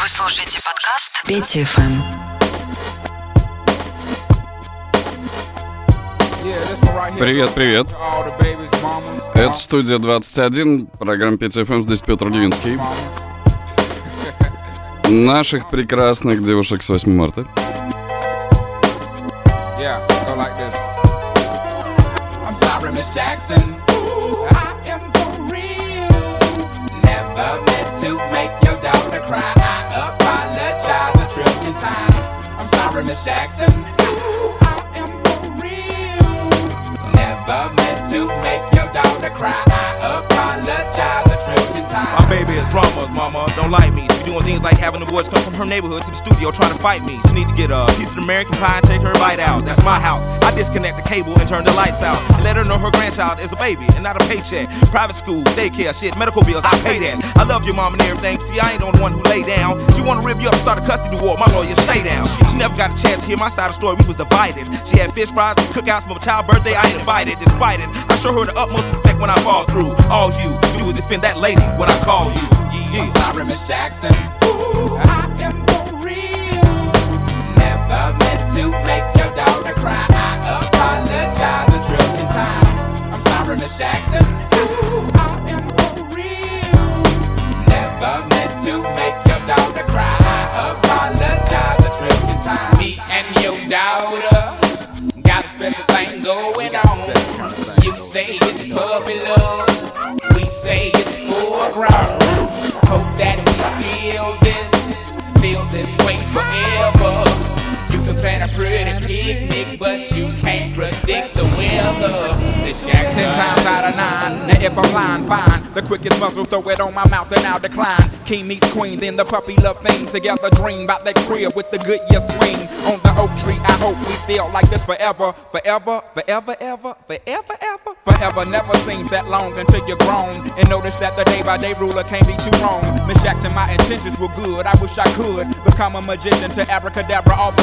Вы слушаете подкаст Петя ФМ. Привет, привет. Это студия 21, программа 5FM, здесь Петр Левинский. Наших прекрасных девушек с 8 марта. Yeah, go like this. I'm sorry, Miss Jackson. Jackson. Ooh, I am for real. Never meant to make your daughter cry. I apologize a trillion times. My baby is drama, mama. Don't like me She doing things like having the boys come from her neighborhood to the studio trying to fight me. She need to get a piece of American pie and take her bite out. That's my house. Disconnect the cable and turn the lights out. And let her know her grandchild is a baby and not a paycheck. Private school, daycare, shit, medical bills, I pay that. I love your mom and everything. See, I ain't the one who lay down. She wanna rip you up, start a custody war. My lawyer, stay down. She never got a chance to hear my side of the story. We was divided. She had fish fries, and cookouts for my child birthday. I ain't invited, despite it. I show her the utmost respect when I fall through. All you do is defend that lady when I call you. Yeah. I'm sorry, Miss Jackson. Ooh, I am for real. Never meant to make your daughter cry. Apologize a trillion times. I'm sorry, Miss Jackson. Ooh, I am for real. Never meant to make your daughter cry. I apologize a trillion times. Me and your daughter got a special thing going on. You say it's puppy love. We say it's full grown. Hope that we feel this, feel this way forever. You can plan a pretty picnic, but you can't predict the weather. This Jackson Ten times out of nine. Now if I'm lying, fine. The quickest muzzle, throw it on my mouth and I'll decline. King meets queen, then the puppy love thing. Together dream about that crib with the good year swing. On the oak tree, I hope we feel like this forever. Forever, forever, ever, forever, ever. Forever never seems that long until you're grown. And notice that the day by day ruler can't be too wrong. Miss Jackson, my intentions were good. I wish I could become a magician to abracadabra, all the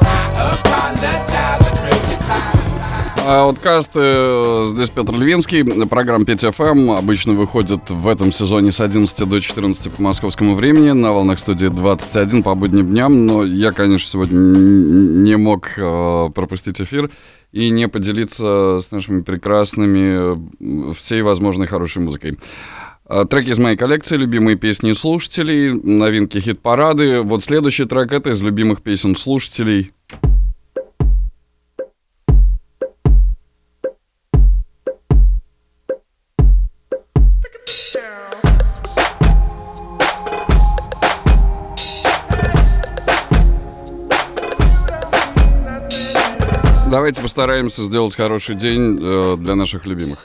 Ауткаст, здесь Петр Львинский, программа 5FM обычно выходит в этом сезоне с 11 до 14 по московскому времени на волнах студии 21 по будним дням, но я, конечно, сегодня не мог э, пропустить эфир и не поделиться с нашими прекрасными всей возможной хорошей музыкой. Э, треки из моей коллекции, любимые песни слушателей, новинки хит-парады. Вот следующий трек — это из любимых песен слушателей — Давайте постараемся сделать хороший день э, для наших любимых.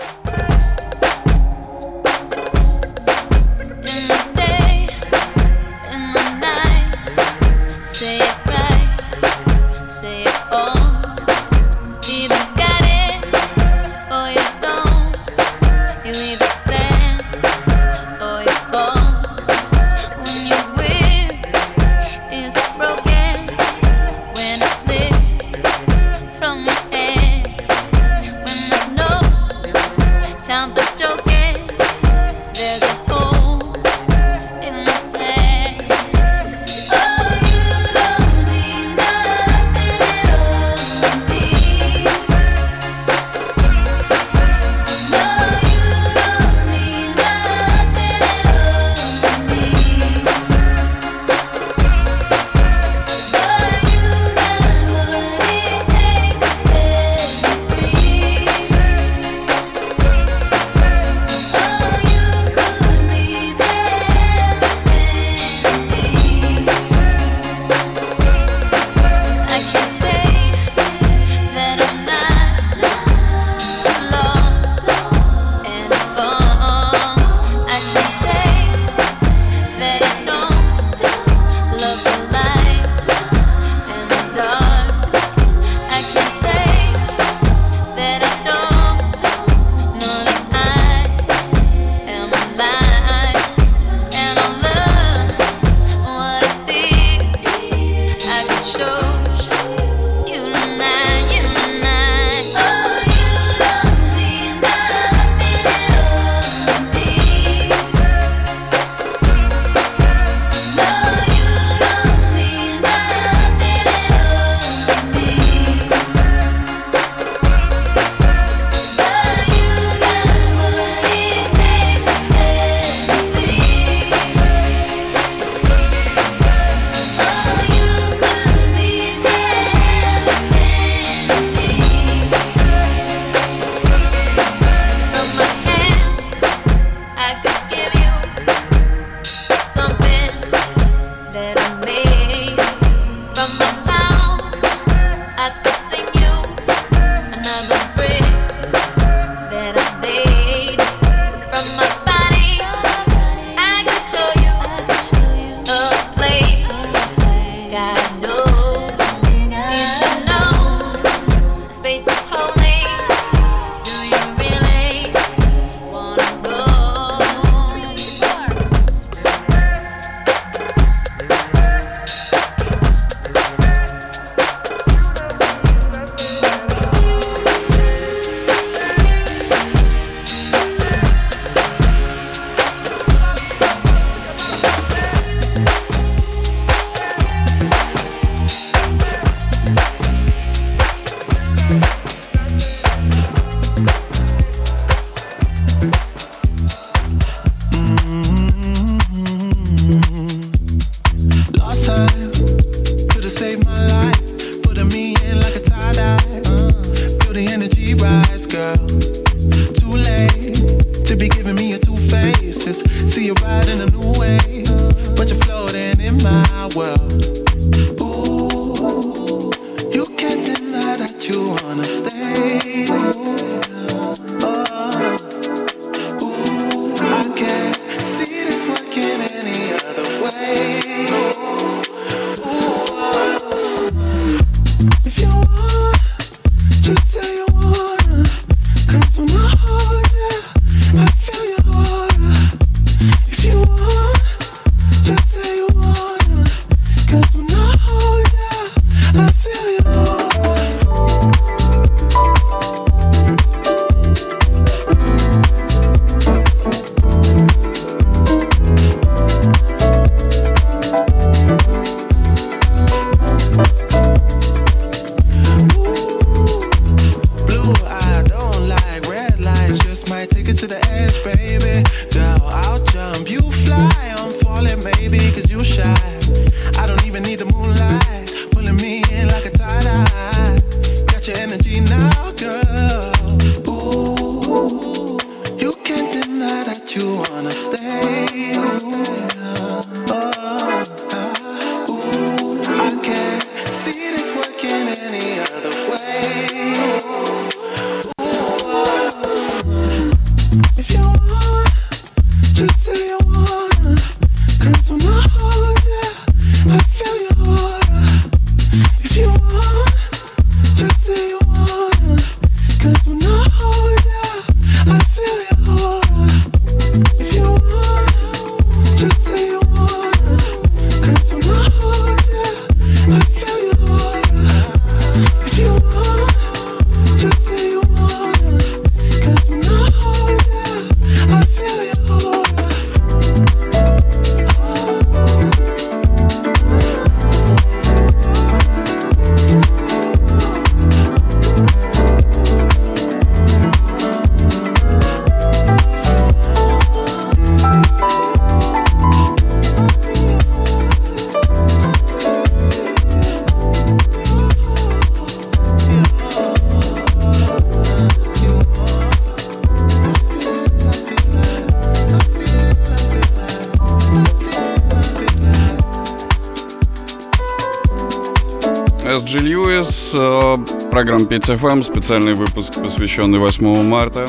5FM, специальный выпуск, посвященный 8 марта.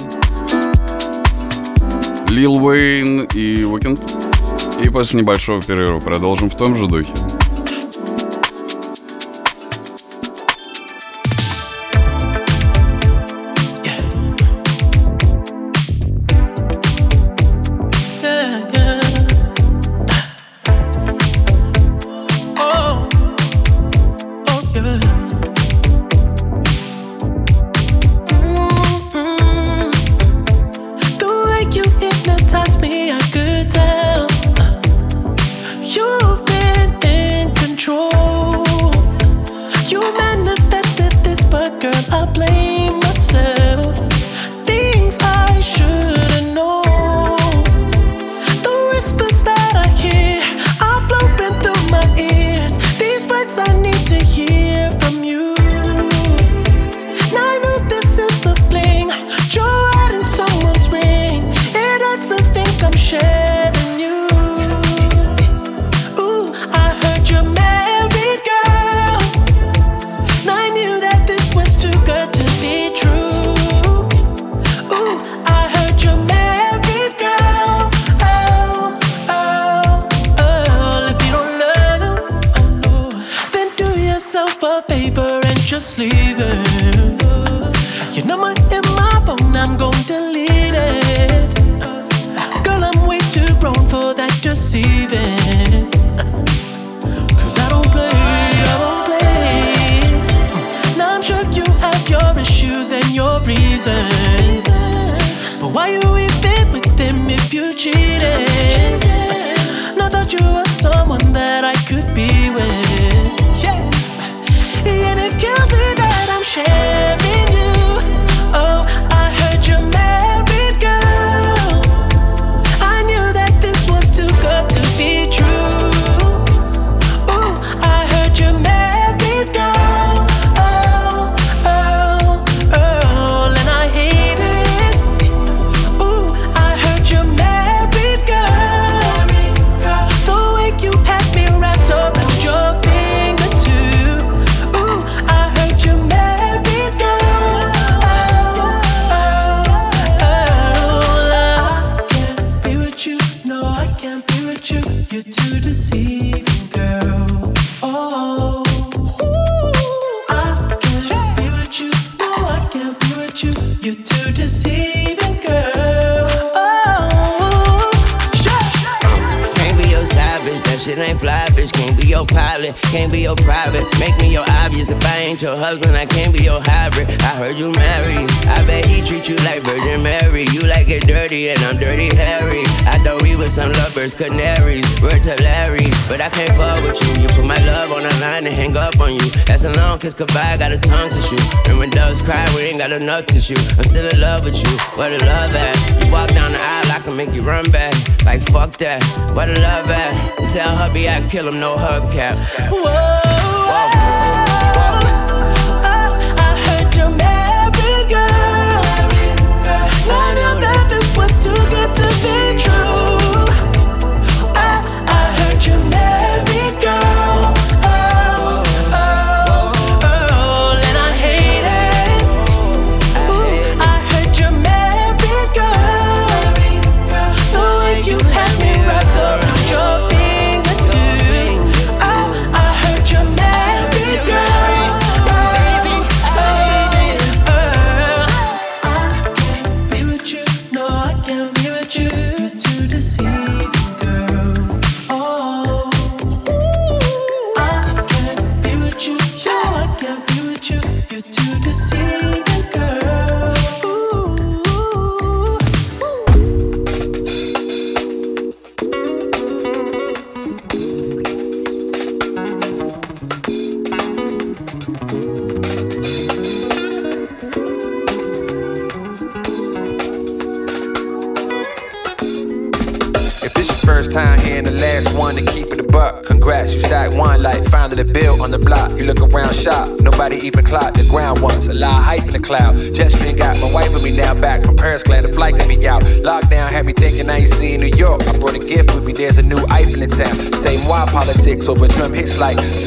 Лил Уэйн и Уикенд. И после небольшого перерыва продолжим в том же духе. Enough tissue. I'm still in love with you. Where the love at? You walk down the aisle, I can make you run back. Like fuck that. Where the love at? Tell hubby I kill him, no hubcap.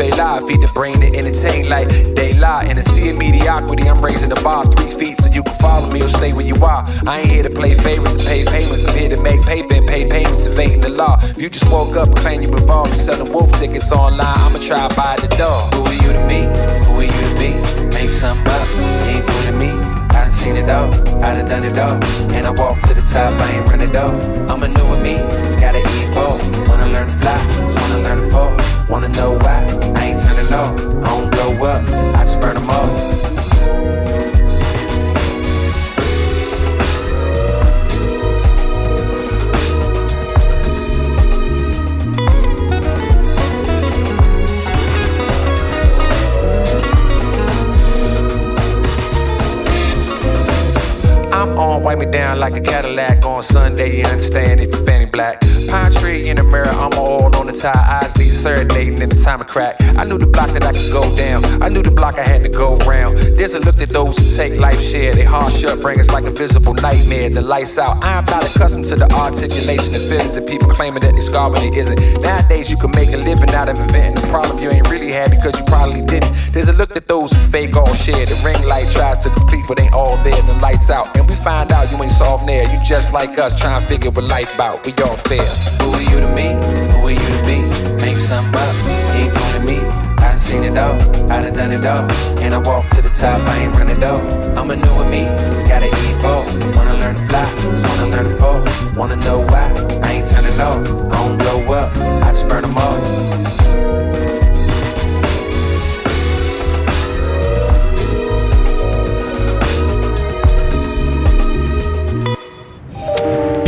Fay Live, feed the brain to entertain like they lie. In a sea of mediocrity, I'm raising the bar three feet so you can follow me or stay where you are. I ain't here to play favorites and pay payments. I'm here to make paper and pay payments, evading the law. If you just woke up and claim you involved in selling wolf tickets online, I'ma try buy the dog. Who are you to me? Who are you to be? Make something up, ain't fooling me. I done seen it all, I done done it all. And I walk to the top, I ain't running though. I'm a new with me, gotta evolve. Wanna learn to fly, just wanna learn to fall. Wanna know why? I ain't turning off. I don't blow up, I just burn them off. I'm on, wipe me down like a Cadillac on Sunday. You understand if you're black. Pine tree in the mirror, I'm all on the tie. Eyes need serenading in the time of crack. I knew the block that I could go down. I knew the block I had to go round. There's a look at those who take life share. They hard shut bring us like a visible nightmare. The lights out. I'm not accustomed to the articulation of feelings and people claiming that they scar when it isn't. Nowadays you can make a living out of inventing a problem you ain't really had because you probably didn't. There's a look at those who fake all share. The ring light tries to but ain't all there. The lights out. And we find out you ain't soft there. You just like us trying to figure what life about. We all fair. Who are you to me? Who are you to be? Make something up. Ain't fooling me. I done seen it all. I done done it all. And I walk to the top. I ain't running though. I'm a new with me. Gotta evolve. Wanna learn to fly. Just wanna learn to fall. Wanna know why? I ain't turning off. I don't blow up. I just burn them off.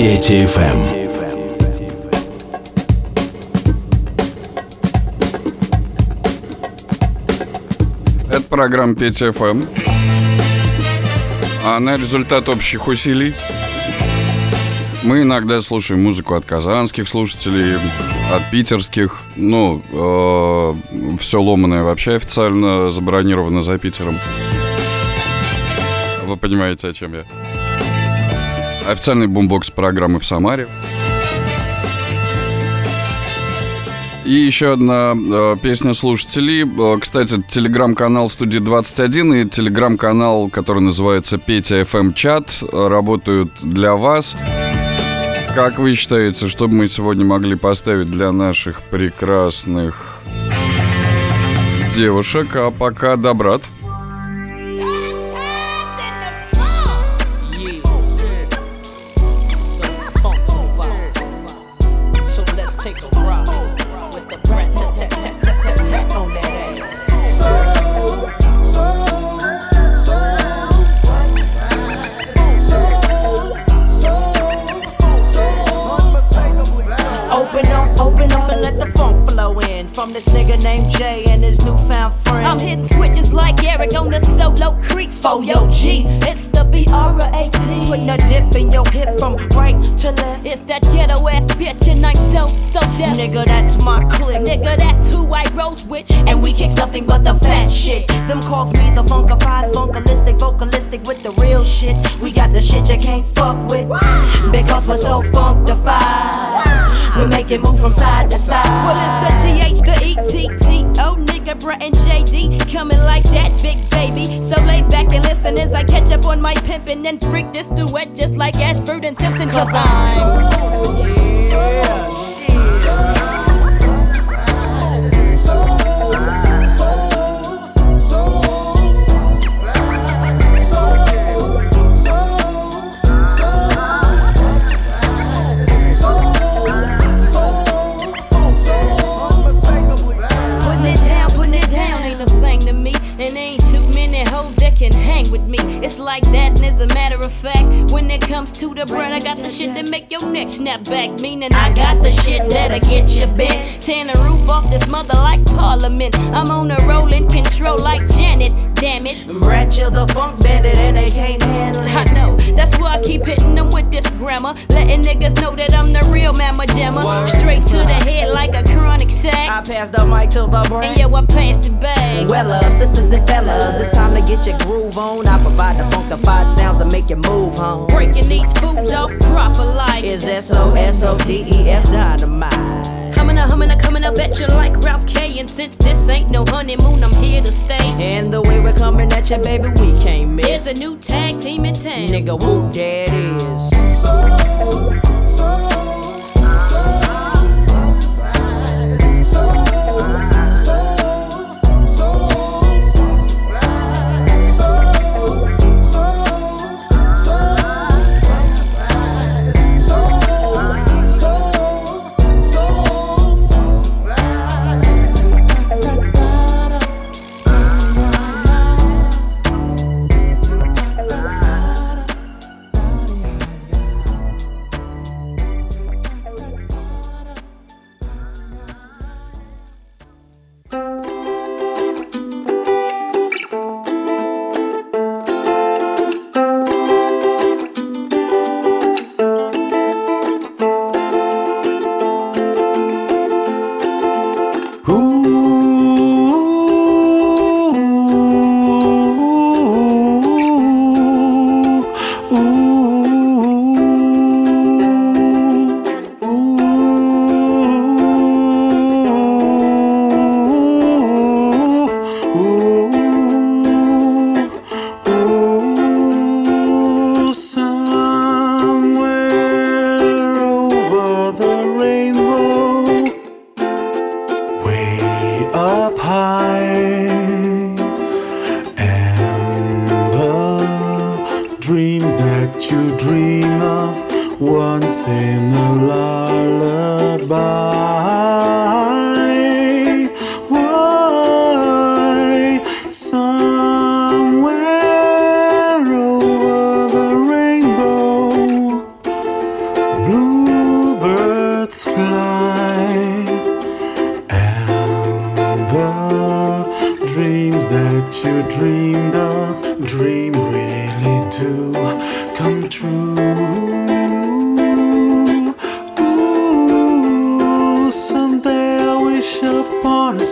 Петя ФМ. Это программа Петя ФМ. Она результат общих усилий. Мы иногда слушаем музыку от казанских слушателей, от питерских. Ну, все ломаное вообще официально забронировано за Питером. Вы понимаете, о чем я. Официальный бумбокс программы в Самаре. И еще одна э, песня слушателей. Э, кстати, телеграм-канал студии 21 и телеграм-канал, который называется Петя FM Чат, э, работают для вас. Как вы считаете, что бы мы сегодня могли поставить для наших прекрасных девушек? А пока добрат. So Them calls me the funkified, funkalistic, vocalistic with the real shit. We got the shit you can't fuck with. Because we're so funkified. We make it move from side to side. Well, it's the GH, the ETT. Oh, nigga, bruh, and JD. Coming like that, big baby. So lay back and listen as I catch up on my pimpin' and freak this duet just like Ashford and Simpson. Cause I'm. Putting Meaning I got the shit that'll get you bent. Tearing the roof off this mother like Parliament. I'm on a rolling control like Janet. Damn it. Rat you the funk bandit and they can't handle it. I know, that's why I keep hitting them with grammar. Letting niggas know that I'm the real mamma jammer. Straight to the head like a chronic sack. I pass the mic to the And brain. yo, I passed it back. Well, uh, sisters and fellas, it's time to get your groove on. I provide the funkified sounds to make you move home. Breaking these fools off proper like. Is S O S O D E F dynamite? Humming a humming a coming up at you like Ralph K. And since this ain't no honeymoon, I'm here to stay. And the way we're coming at you, baby, we can't miss. a new tag team in town. Nigga, whoop, it is. Somewhere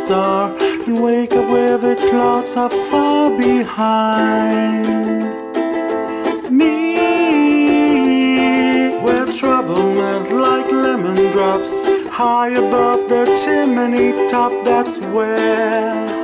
star and wake up where the clouds are far behind. Me where trouble melt like lemon drops high above the chimney top that's where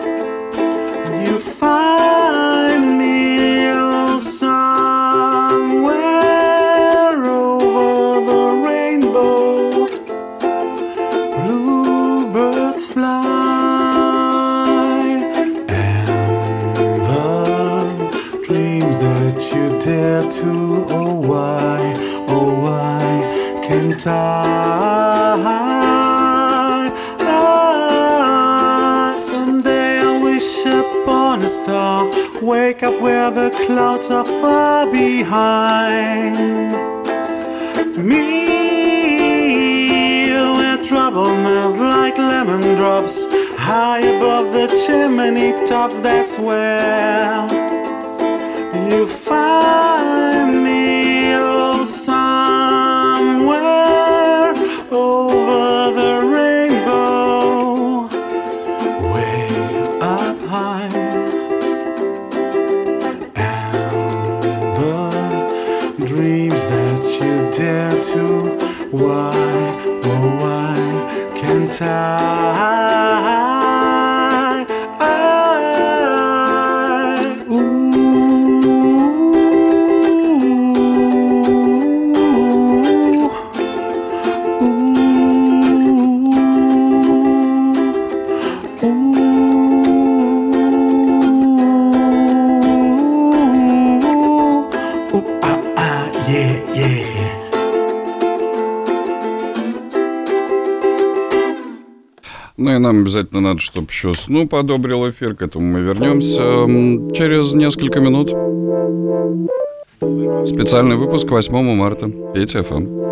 where the clouds are far behind me, where trouble melts like lemon drops high above the chimney tops. That's where you find me. обязательно надо, чтобы еще Снуп одобрил эфир. К этому мы вернемся через несколько минут. Специальный выпуск 8 марта. Петя ФМ.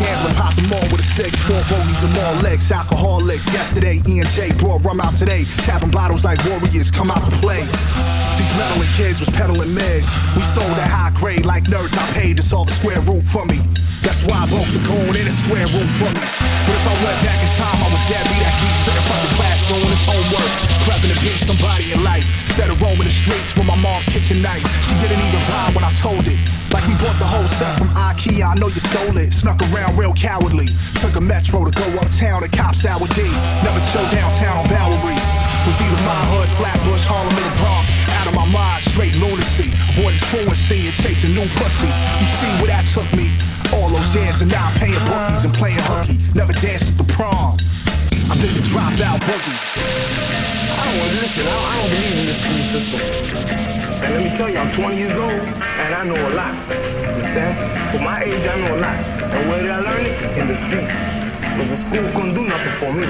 Gambling, popped them all with a six. Four bogeys and more legs, alcoholics. Yesterday, E and J brought rum out today. Tapping bottles like warriors, come out to play. These meddling kids was peddling meds. We sold at high grade like nerds. I paid to solve a square root for me. That's why I broke the cone in a square room for me. But if I went back in time, I would dad be that geek in the class doing his homework. Prepping to be somebody in life. Instead of roaming the streets with my mom's kitchen knife. She didn't even rhyme when I told it. Like we bought the whole set from IKEA, I know you stole it. Snuck around real cowardly. Took a metro to go uptown and cops sour D. Never chill downtown Bowery. Was either my hood, Flatbush, Harlem, or the Bronx. Out of my mind, straight lunacy. Avoiding truancy and chasing new pussy. You see where that took me? All those years and now I'm paying bookies and playing hooky. Never danced at the prom. I did the dropout boogie. I don't want to listen. I don't, I don't believe in this school system. And let me tell you, I'm 20 years old and I know a lot. You understand? For my age, I know a lot. And where did I learn it? In the streets. But the school couldn't do nothing for me.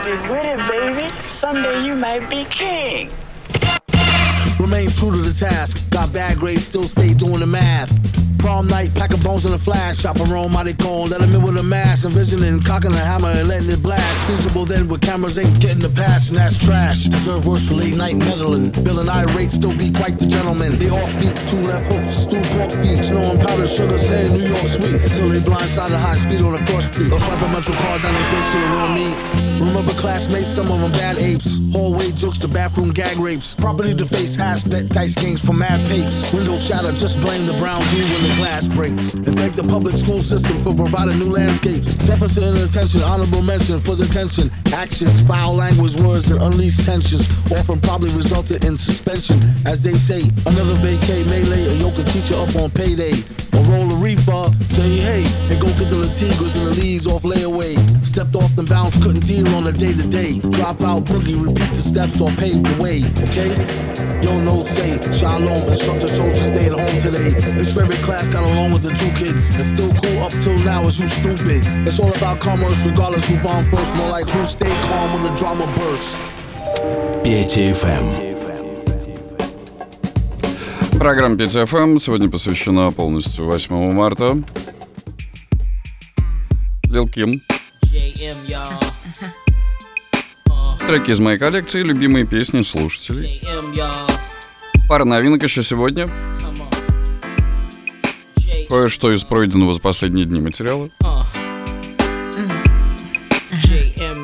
Stick with it, baby. Someday you might be king. Remain true to the task. Got bad grades, still stay doing the math. Prom night, pack of bones in a flash. Chop a roam out cone, let him in with a mask. Envisioning cocking a hammer and letting it blast. Feasible then with cameras ain't getting the pass, and that's trash. Deserve worse for late night meddling. Bill and irate, still be quite the gentleman. They off beats, two left hooks, two pork beats. Snowing powder, sugar, saying New York sweet. Till they blindside a high speed on the cross street. Or swipe a metro card down their face to the real meat. Remember classmates, some of them bad apes. Hallway jokes to bathroom gag rapes. Property to face hash bet dice games for mad papes. Windows shatter, just blame the brown dude when the glass breaks. And thank the public school system for providing new landscapes. Deficit in attention, honorable mention for detention. Actions, foul language, words that unleash tensions. Often probably resulted in suspension. As they say, another vacay melee, a yoke teacher up on payday. Or roll a reefer, say hey, and go get the Latigas and the leaves off layaway. Stepped off the bounce, couldn't deal on a day to day. Drop out boogie, repeat the steps or pave the way, okay? Yo, no say, shalom, instructor chose to stay at home today. His favorite class got along with the two kids. It's still cool up till now, is you stupid. It's all about commerce, regardless who bomb first. More like who stay calm when the drama bursts. Петя ФМ. Программа 5FM сегодня посвящена полностью 8 марта. Лил Ким. JM, y'all. Треки из моей коллекции, любимые песни слушателей. JM, y'all. Пара новинок еще сегодня. Кое-что из пройденного за последние дни материала. Uh.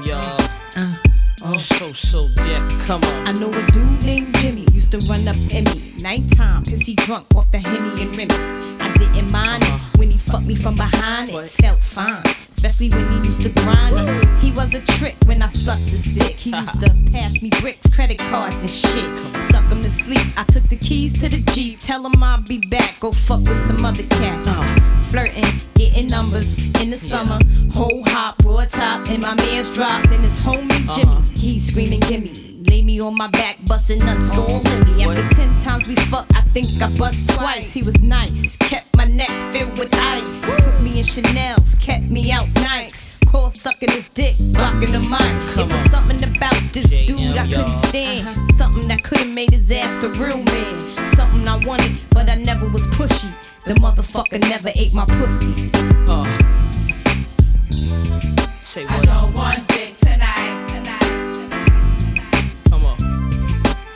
Y'all. Oh, so, so deaf. Come on. I know a dude named Jimmy used to run up in me. Nighttime, pissy drunk off the Henny and Remy. I didn't mind it uh-huh. when he fucked me from behind. It felt fine, especially when he used to grind it. He was a trick when I sucked his dick. He used to pass me bricks, credit cards, and shit. Suck him to sleep. I took the keys to the Jeep. Tell him I'll be back. Go fuck with some other cats. Uh-huh. Flirting, getting numbers in the summer. Whole hop, raw top, and my man's dropped. And his homie Jimmy, uh-huh. he's screaming, gimme. Lay me on my back, busting nuts all in me. After ten times we fucked, I think I bust twice. He was nice, kept my neck filled with ice. Put me in Chanel's, kept me out nice. Call sucking his dick, blocking the mic. It was something about this dude I couldn't stand. Something that could have made his ass a real man. Something I wanted, but I never was pushy. The motherfucker never ate my pussy. Uh. Say I what? know one dick tonight.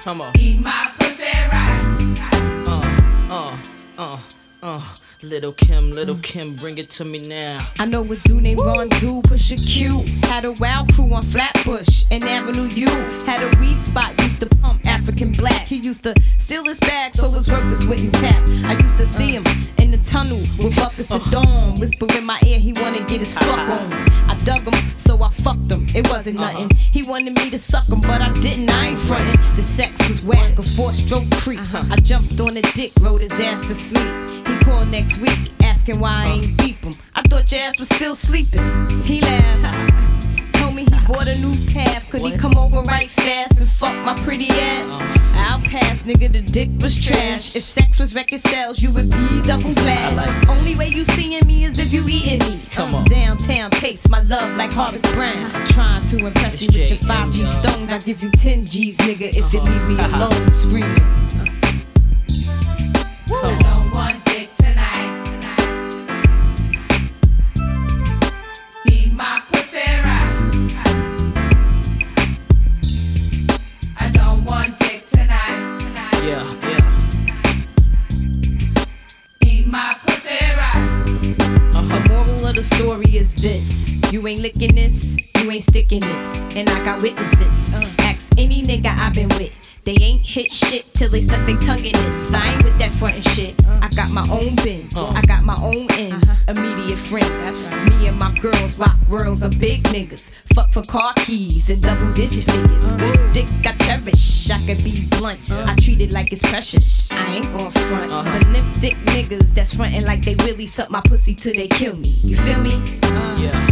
Come on. Eat my pussy right. Uh, uh, uh, uh. Little Kim, little mm. Kim, bring it to me now. I know a dude named Ron Do, push a Q. Had a wild crew on Flatbush and Avenue U. Had a weed spot, used to pump African black. He used to steal his bag so his workers wouldn't tap. I used to see him in the tunnel with buckets of dawn. Whisper in my ear, he wanna get his fuck on. I dug him, so I fucked him. It wasn't uh-huh. nothing. He wanted me to suck him, but I didn't. I ain't frontin'. The sex was whack, a four stroke creep. Uh-huh. I jumped on the dick, rode his ass to sleep. He called next week, asking why I ain't beep him. I thought your ass was still sleeping. He laughed. Told me he bought a new calf. Could he come over right fast and fuck my pretty ass? I'll pass, nigga, the dick was trash. If sex was record sales, you would be double glass. Only way you seeing me is if you eating me. Come on. Downtown taste my love like Harvest Brown. Trying to impress me with your 5G stones. I give you 10 G's, nigga, if you leave me alone screaming. I don't want dick tonight. My pussy right. I don't want dick tonight. Yeah, yeah. Need my. The uh, moral of the story is this You ain't licking this, you ain't sticking this. And I got witnesses. Uh. Ask any nigga I've been with. They ain't hit shit till they stuck their tongue in this. I ain't with that front and shit. I got my own bins. I got my own ends. Uh-huh. Immediate friends. Me and my girls rock worlds of big niggas. Fuck for car keys and double digit figures. Uh-huh. Good dick I cherish. I can be blunt. Uh-huh. I treat it like it's precious. I ain't gon' front. But limp dick niggas that's frontin' like they really suck my pussy till they kill me. You feel me? Yeah.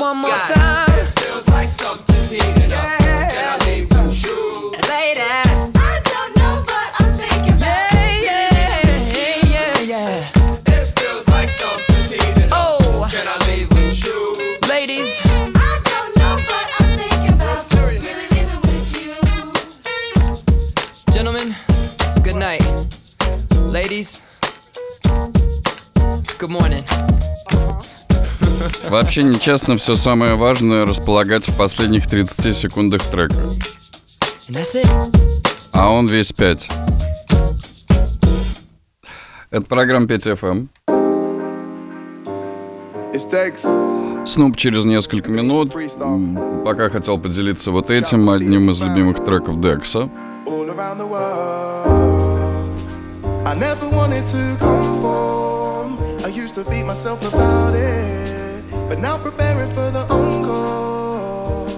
One more God. time. It feels like something's heating up. Can I leave with you? Ladies. I don't know what I'm thinking about. Yeah, yeah, yeah, yeah. It feels like something's heating up. Oh, Can I leave with you? ladies. I don't know what I'm thinking about. Really leaving with you. Gentlemen, good night. Ladies, good morning. Вообще нечестно все самое важное располагать в последних 30 секундах трека. А он весь 5. Это программа 5FM. It's Dex. Снуп через несколько минут. Пока хотел поделиться вот этим, одним из любимых треков Декса. I never wanted to conform. I used to beat myself about it, but now preparing for the encore.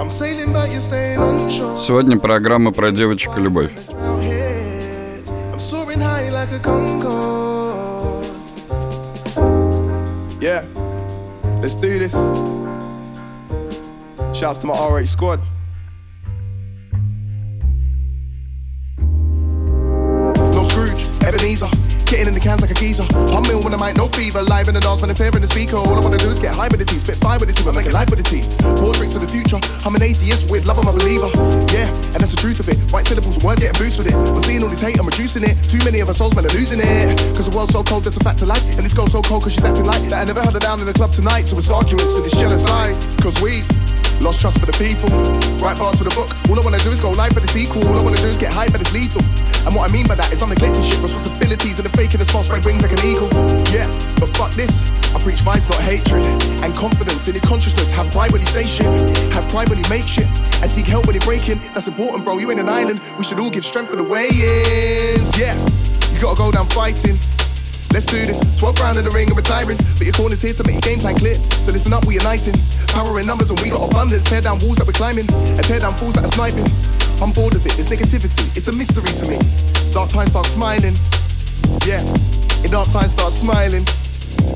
I'm sailing, but you're staying on shore. Сегодня программа про девочек и любовь. I'm soaring high like a Concorde. Yeah, let's do this. Shouts to my RH squad. In the dance when I'm tearing the speaker. All I wanna do is get high with the tea. Spit fire with the tea. I'm making life with the tea. Pour drinks of the future. I'm an atheist with love, I'm a believer. Yeah, and that's the truth of it. Right syllables, word getting boost with it. I'm seeing all this hate, I'm reducing it. Too many of our souls, man, are losing it. Cause the world's so cold, that's a fact to life. And this girl's so cold cause she's acting like that. I never had her down in the club tonight. So it's arguments and it's jealous eyes. Cause we've Lost trust for the people. Write parts for the book. All I wanna do is go live for the sequel. All I wanna do is get high, but it's lethal. And what I mean by that is I'm neglecting shit, responsibilities, and the faking the small spread wings like an eagle. Yeah, but fuck this. I preach vibes, not hatred. And confidence in your consciousness. Have pride when you say shit. Have pride when you make shit. And seek help when you're breaking. That's important, bro. You ain't an island. We should all give strength for the way-ins. Yeah, you gotta go down fighting. Let's do this. 12 round in the ring and retiring. But your corner's here to make your game plan clear. So listen up, we're uniting. Power in numbers and we got abundance. Tear down walls that we're climbing. And tear down fools that are sniping. I'm bored of it. It's negativity. It's a mystery to me. Dark times start smiling. Yeah. In dark times start smiling.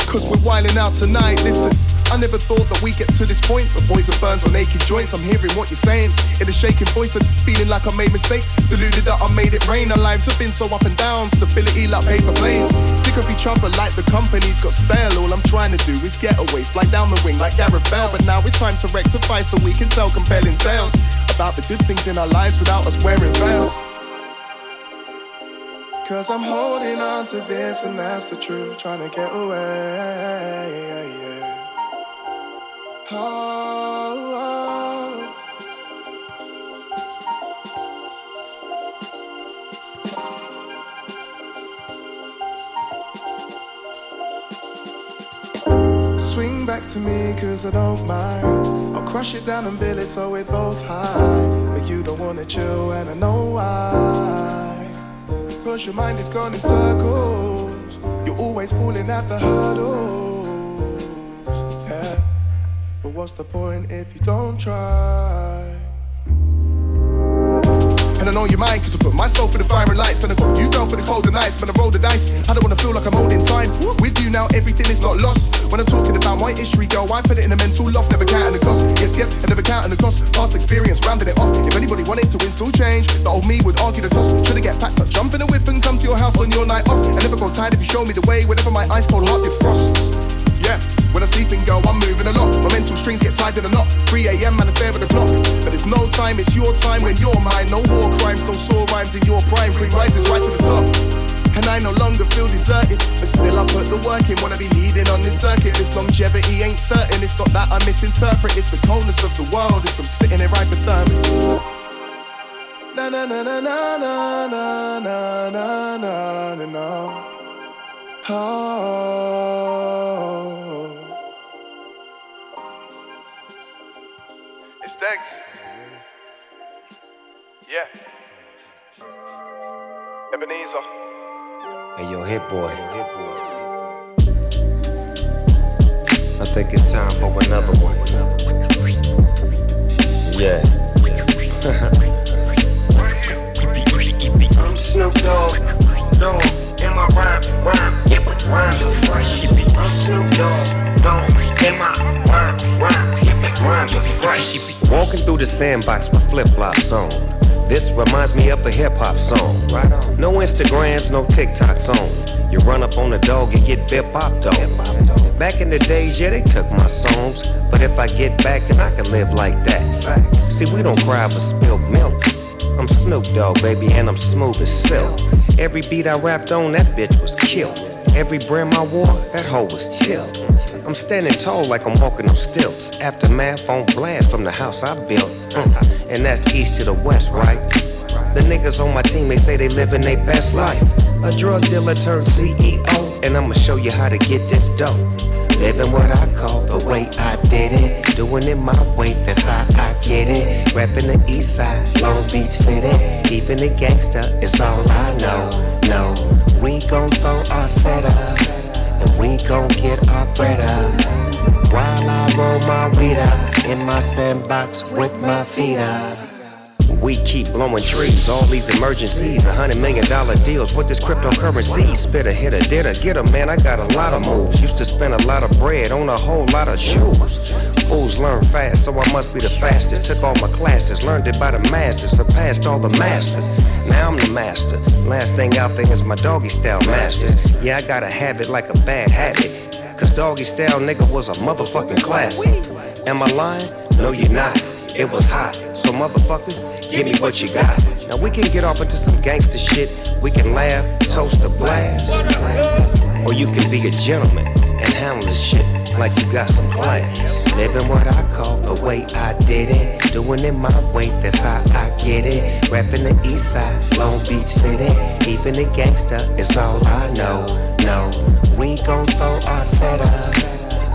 Cause we're wilding out tonight. Listen. I never thought that we'd get to this point. But poison burns on naked joints. I'm hearing what you're saying. In a shaking voice and feeling like I made mistakes. Deluded that I made it rain. Our lives have been so up and down. Stability like paper planes. Sick of each other like the company's got stale. All I'm trying to do is get away. Fly down the wing like Gareth Bale. But now it's time to rectify so we can tell compelling tales about the good things in our lives without us wearing veils. Cause I'm holding on to this and that's the truth. Trying to get away. Oh, oh. Swing back to me cause I don't mind. I'll crush it down and build it so we're both high. But you don't wanna chill and I know why. Cause your mind is gone in circles. You're always falling at the hurdles. Yeah. But what's the point if you don't try? And I know your mind, cause I put myself for the fire and lights. And I got you down for the colder nights. When I roll the dice, I don't wanna feel like I'm holding time. With you now, everything is not lost. When I'm talking about my history, girl, I put it in a mental loft, never counting the cost. Yes, yes, and never counting the cost. Past experience, rounding it off. If anybody wanted to install change, the old me would argue the toss. Should I get packed up, jump in a whip and come to your house on your night off? I never got tired if you show me the way, whenever my ice cold heart did frost. Yeah, when I'm sleeping, girl, I'm moving a lot. My mental strings get tied in a knot. 3 a.m. and I stare at the clock. But it's no time, it's your time when you're mine. No war crimes, no sore rhymes in your prime. Cream rises right to the top. And I no longer feel deserted. But still, I put the work in. Wanna be leading on this circuit. This longevity ain't certain. It's not that I misinterpret. It's the coldness of the world. It's I'm sitting here hypothermic. na na na na na na na na na na. Oh. It's Dex. Yeah. Ebenezer. Hey yo, Hit-Boy. I think it's time for another one. Yeah. I'm Snoop Dogg, Dogg, in my rhyme, rhyme, yeah, but rhymes are fresh. I'm Snoop Dogg, Dogg, in my rhyme, rhyme, yeah, but rhymes are fresh. Walking through the sandbox with flip flops on. This reminds me of a hip hop song. No Instagrams, no TikToks on. You run up on a dog, you get bip bop dog. Back in the days, yeah, they took my songs. But if I get back, then I can live like that. See, we don't cry for spilled milk. I'm Snoop Dogg, baby, and I'm smooth as silk. Every beat I rapped on, that bitch was killed. Every brand I wore, that hoe was chill. I'm standing tall like I'm walking on stilts. Aftermath on blast from the house I built. Uh, and that's east to the west, right? The niggas on my team, they say they living their best life. A drug dealer turned CEO, and I'ma show you how to get this dope. Living what I call the way I did it. Doing it my way, that's how I get it. Rapping the east side, Long Beach City. Keeping it gangsta is all I know. No, we gon' throw our setup, and we gon' get our bread up. While I roll my weed up in my sandbox with my feet up. We keep blowing trees, all these emergencies, a hundred million dollar deals. What this cryptocurrency? Spit a hit a did a get a man. I got a lot of moves. Used to spend a lot of bread on a whole lot of shoes. Fools learn fast, so I must be the fastest. Took all my classes, learned it by the masters, surpassed all the masters. Now I'm the master. Last thing out there is my Doggystyle masters. Yeah, I gotta have it like a bad habit. Cause Doggystyle nigga was a motherfucking classic. Am I lying? No, you're not. It was hot. So motherfucker, give me what you got. Now we can get off into some gangster shit. We can laugh, toast a blast. Or you can be a gentleman and handle this shit like you got some class. Living what I call the way I did it. Doing it my way, that's how I get it. Rapping the east side, Long Beach City. Keeping it gangster is all I know. No, we gon' throw our setup.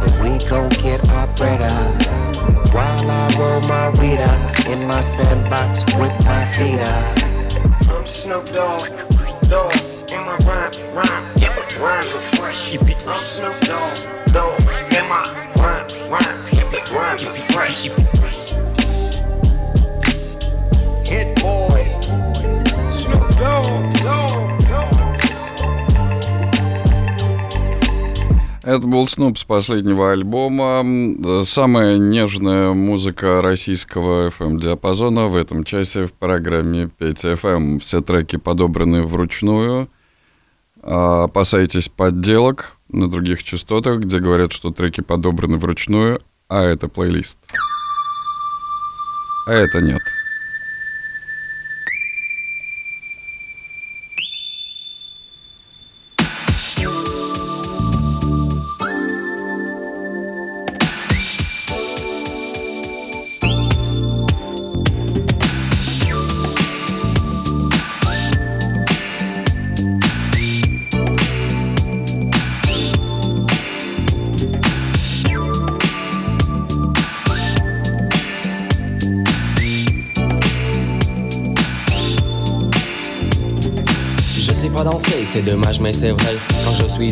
And we gon' get our bread up. While I roll my weed up in my sandbox with my feet up. I'm Snoop Dogg, Dogg, in my rhyme, rhyme, yeah, but rhymes are fresh. I'm Snoop Dogg, Dogg, in my rhyme, rhyme, yeah, but rhymes are fresh. Hit boy, Snoop Dogg, Dogg, Это был Снуп с последнего альбома. М, Самая нежная музыка российского FM-диапазона в этом часе в программе 5 FM. Все треки подобраны вручную. А, Опасайтесь подделок на других частотах, где говорят, что треки подобраны вручную, а это плейлист. А это нет.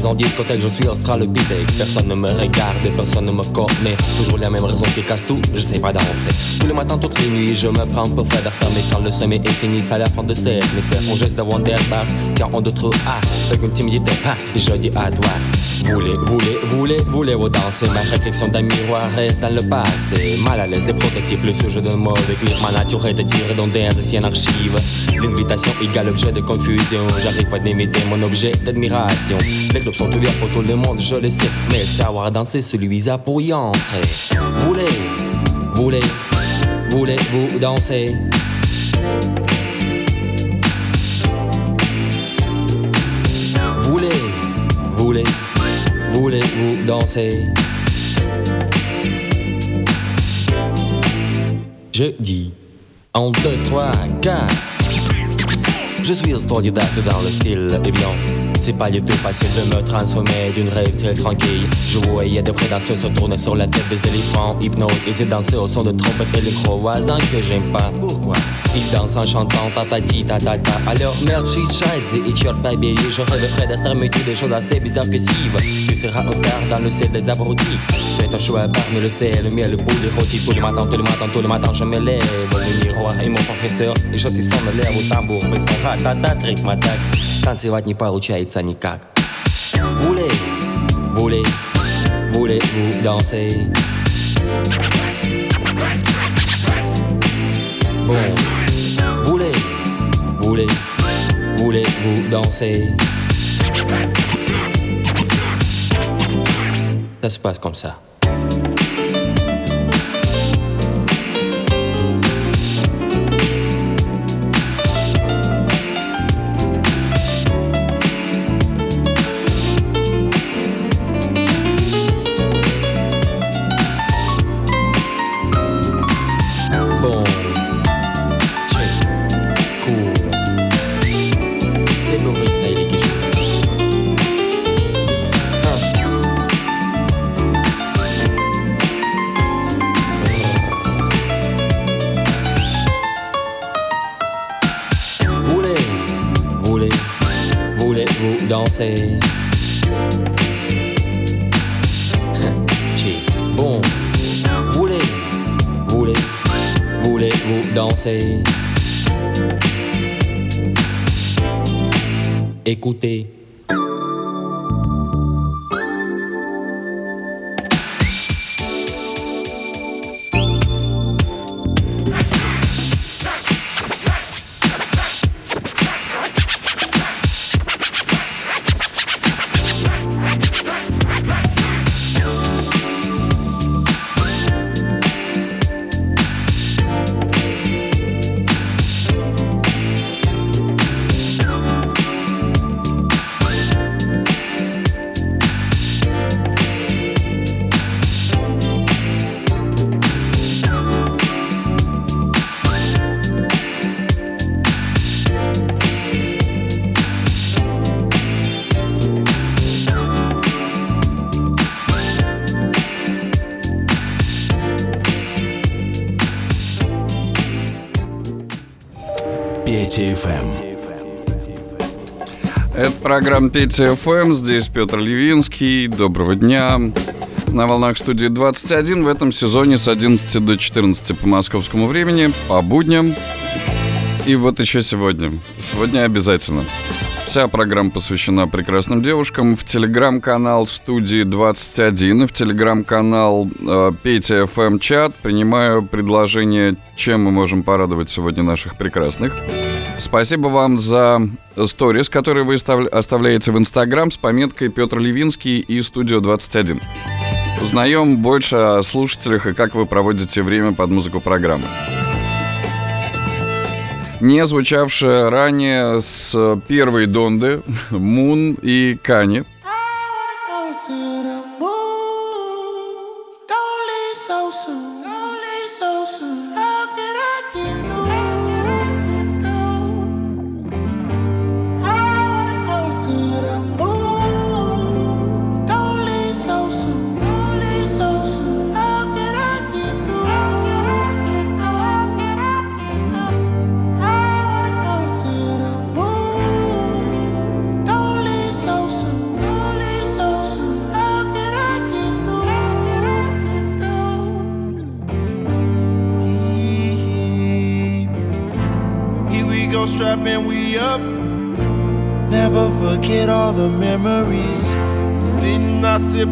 En discothèque, je suis australopithèque. Personne ne me regarde, personne ne me connaît. Toujours la même raison qui casse tout, je sais pas danser. Tous les matins, toutes les nuits, je me prends pour faire mais quand le sommet est fini, c'est la fin de cette mystère. Mon geste avant d'embarque, tiens en d'autres A. Avec une timidité, ah, je dis à toi. Voulez, voulez, voulez, voulez-vous danser Ma réflexion d'un miroir reste dans le passé. Mal à l'aise, les protectifs, le sujet de mauvais clip. Ma nature est de tirer dans des anciennes archives. L'invitation égale objet de confusion. J'arrive pas d'imiter mon objet d'admiration. Sont ouverts pour tout le monde, je le sais. Mais savoir danser, celui à pour y entrer. Voulez, voulez, voulez-vous danser? Voulez, voulez, voulez-vous danser? Je dis 1, 2, 3, 4 Je suis autodidacte dans le style évident. C'est pas du tout facile de me transformer d'une telle tranquille. Je voyais des prédateurs se tourner sur la tête des éléphants. Hypnotisés danser au son de trompette et de voisins que j'aime pas. Pourquoi? Ils dansent en chantant tatati tatata. Alors merci Scheiße et Chort baby. Je rêverais d'être mais des choses assez bizarres que suivent. Tu seras un star dans le ciel des abrutis. Fais ton choix parmi le sel, le miel, le bout des rôtis. Tous les matins, tous les matins, tous les matins, je me lève. Le miroir et mon professeur. Les choses qui sont me lèvent au tambour. Fais ça, ратата, трик, матак. Танцевать не получается никак. Voulez, voulez, voulez-vous danser Bon, voulez, voulez, voulez-vous danser? Ça se passe comme ça. Danser Check. Bon, voulez, voulez, voulez-vous danser Écoutez. Программа Петя ФМ. Здесь Петр Левинский. Доброго дня. На волнах студии 21 в этом сезоне с 11 до 14 по московскому времени, по будням. И вот еще сегодня. Сегодня обязательно. Вся программа посвящена прекрасным девушкам. В телеграм-канал студии 21 и в телеграм-канал э, Петя ФМ чат принимаю предложение, чем мы можем порадовать сегодня наших прекрасных. Спасибо вам за сторис, которые вы остав- оставляете в Инстаграм с пометкой Петр Левинский и Студио 21. Узнаем больше о слушателях и как вы проводите время под музыку программы. Не звучавшая ранее с первой Донды, Мун и Кани.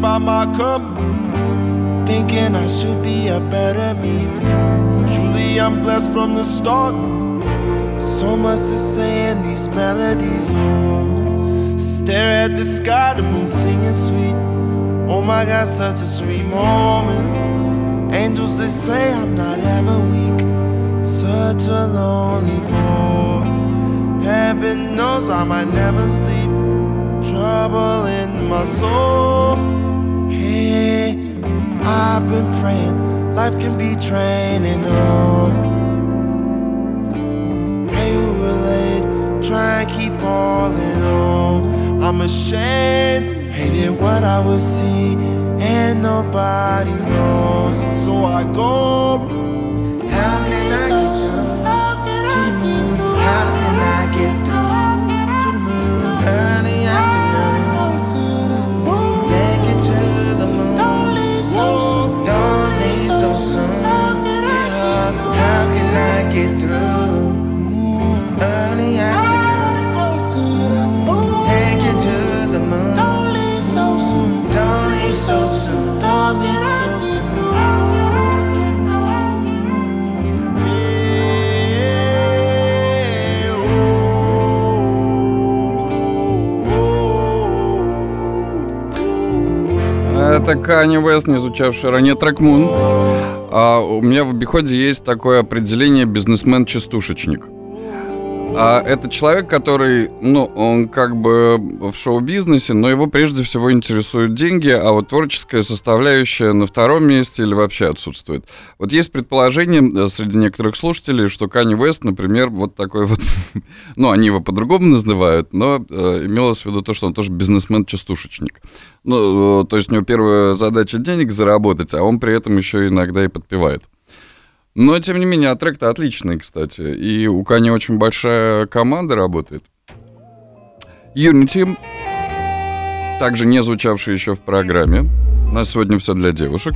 By my cup. Thinking I should be a better me. Truly, I'm blessed from the start. So much to say in these melodies. Oh, stare at the sky, the moon singing sweet. Oh my God, such a sweet moment. Angels, they say I'm not ever weak. Such a lonely boy. Heaven knows I might never sleep. Trouble in my soul. I've been praying. Life can be draining. Oh, hey, who relate? try and keep falling on. I'm ashamed, hated what I would see, and nobody knows. So I go. Это Kanye West, не изучавший ранее Moon. А у меня в обиходе есть такое определение бизнесмен-частушечник. А это человек, который, ну, он как бы в шоу-бизнесе, но его прежде всего интересуют деньги, а вот творческая составляющая на втором месте или вообще отсутствует. Вот есть предположение э, среди некоторых слушателей, что Kanye West, например, вот такой вот, ну, они его по-другому называют, но э, имелось в виду то, что он тоже бизнесмен-частушечник. Ну, э, то есть у него первая задача денег заработать, а он при этом еще иногда и подпевает. Но, тем не менее, а трек-то отличный, кстати. И у Кани очень большая команда работает. Unity, также не звучавший еще в программе. У нас сегодня все для девушек.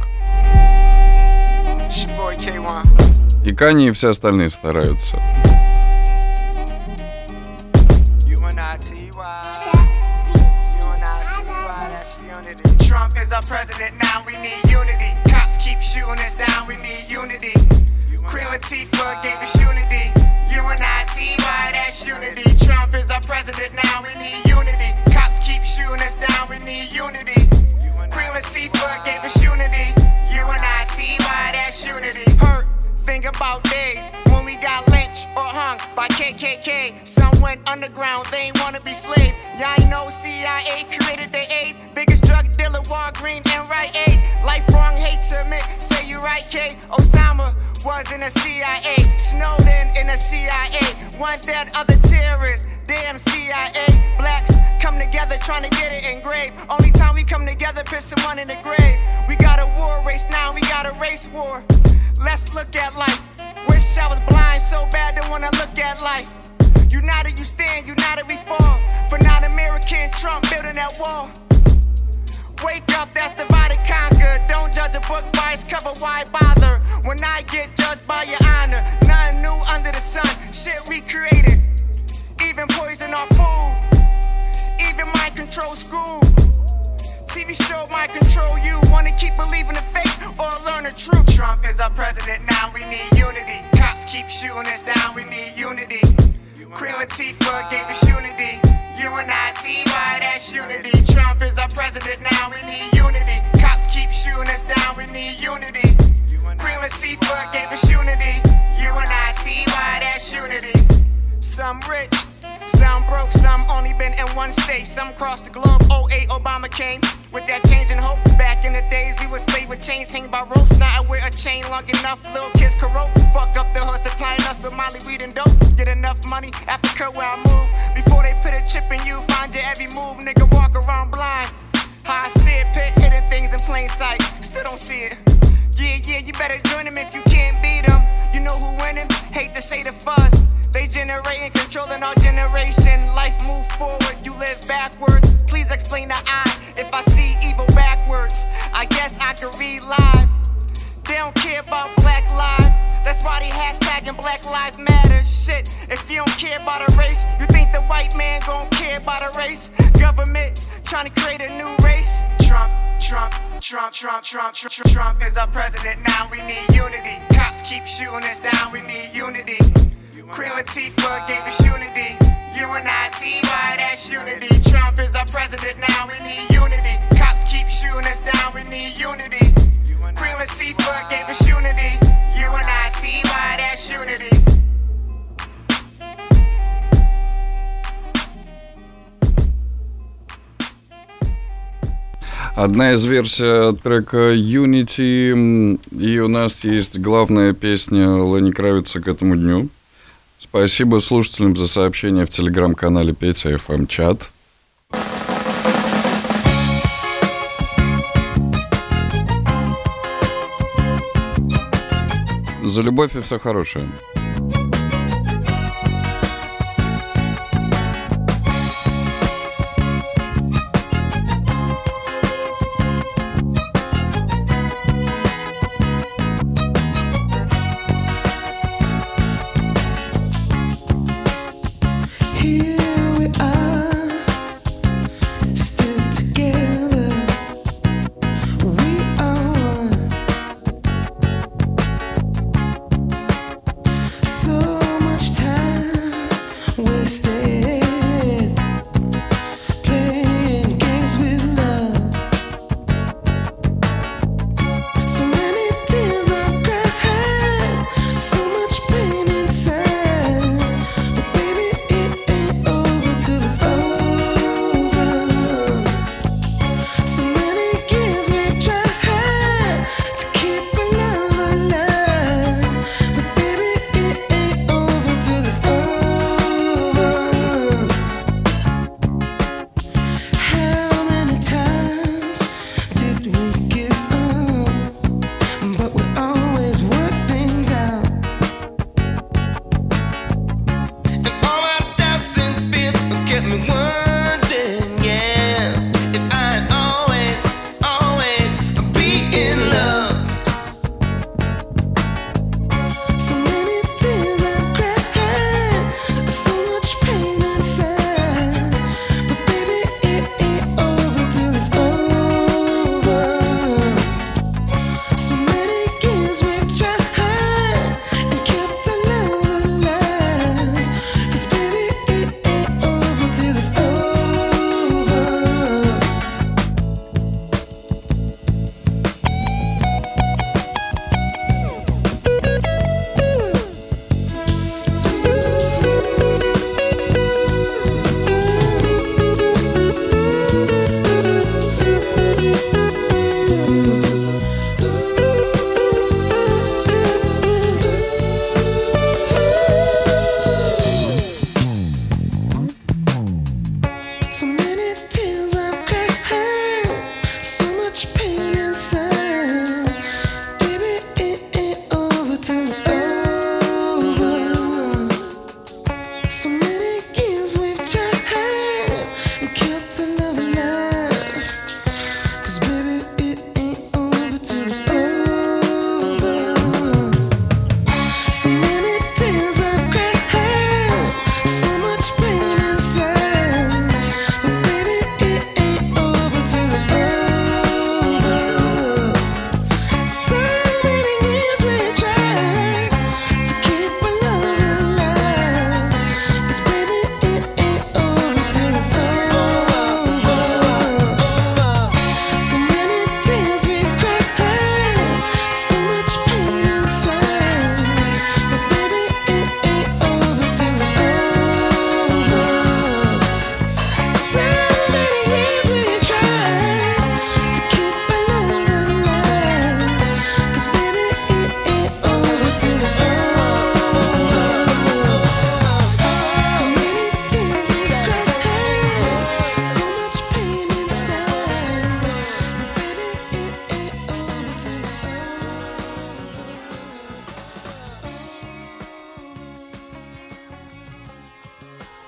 It's your boy K1. И Кани и все остальные стараются. President, now we need unity. Cops keep shooting us down, we need unity. Queen Latifah gave us unity. UNIT, why that's unity. Trump is our president, now we need unity. Cops keep shooting us down, we need unity. Queen Latifah gave us unity. UNIT, why that's unity. Hurt, think about days when we got lynched or hung by KKK. Some went underground, they ain't wanna be slaves. Y'all ain't know CIA created the AIDS. Biggest drug dealer, Walgreen and Rite Aid. Lifelong hate to admit, you right, K. Osama was in the CIA. Snowden in the CIA. One dead, other terrorists. Damn CIA. Blacks come together trying to get it engraved. Only time we come together, piss someone in the grave. We got a war race now, we got a race war. Let's look at life. Wish I was blind so bad, don't wanna look at life. United you stand, united we fall. For non American Trump building that wall. Wake up, that's divided conquer. Don't judge a book by its cover, why bother? When I get judged by your honor, nothing new under the sun. Shit recreated. Even poison our food. Even mind control school. TV show might control you. Wanna keep believing the fake or learn the truth. Trump is our president, now we need unity. Cops keep shooting us down, we need unity. Queen Latifah gave us unity. UNIT, why that's unity. Trump is our president, now need unity. Queen Latifah gave us unity. UNIT, why that's unity. Some rich, some broke, some only been in one state. Some crossed the globe. 08 Obama came with that change in hope. Back in the days, we were slave with chains hanging by ropes. Now I wear a chain long enough, little kids corrupt. Fuck up the hood, supplying us with Molly weed and dope. Get enough money, Africa where I move. Before they put a chip in you, find your every move. Nigga walk around blind. How I see it, pit hidden things in plain sight. Still don't see it. Yeah, yeah, you better join them if you can't beat them. You know who winning? Hate to say the fuzz. They generating, controlling our generation. Life move forward, you live backwards. Please explain the I if I see evil backwards. I guess I could read live. They don't care about black lives. That's why they hashtagging Black Lives Matter. Shit, if you don't care about a race, you think the white man gon' care about a race? Government trying to create a new race. Trump, Trump, Trump, Trump, Trump, Trump, Trump, is our president. Now we need unity. Cops keep shooting us down. We need unity. Queen Latifah gave us unity. UNIT, why that's unity. Trump is our president. Now we need unity. shooting down, we need unity. Queen Latifah gave us unity. You and I see why that's unity. Одна из версий трека Unity, и у нас есть главная песня Лени Кравица к этому дню. Спасибо слушателям за сообщение в телеграм-канале Петя FM чат. за любовь и все хорошее.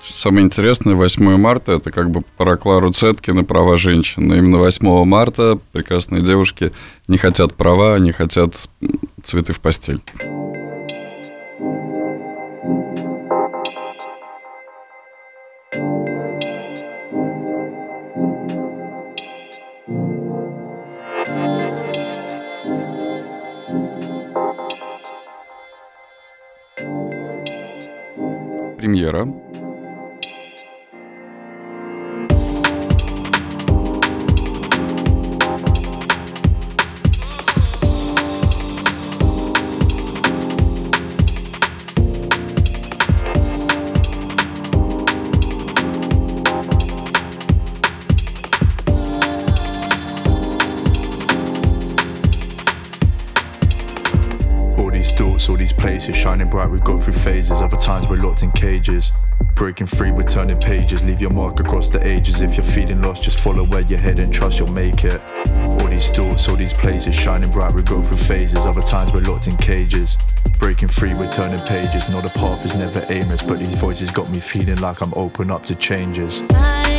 Самое интересное, 8 марта, это как бы про Клару Цеткина, права женщин. но именно 8 марта прекрасные девушки не хотят права, не хотят цветы в постель. If you're feeling lost, just follow where you're heading, trust you'll make it. All these thoughts, all these places, shining bright, we go through phases. Other times we're locked in cages. Breaking free, we're turning pages. Not a path is never aimless, but these voices got me feeling like I'm open up to changes. I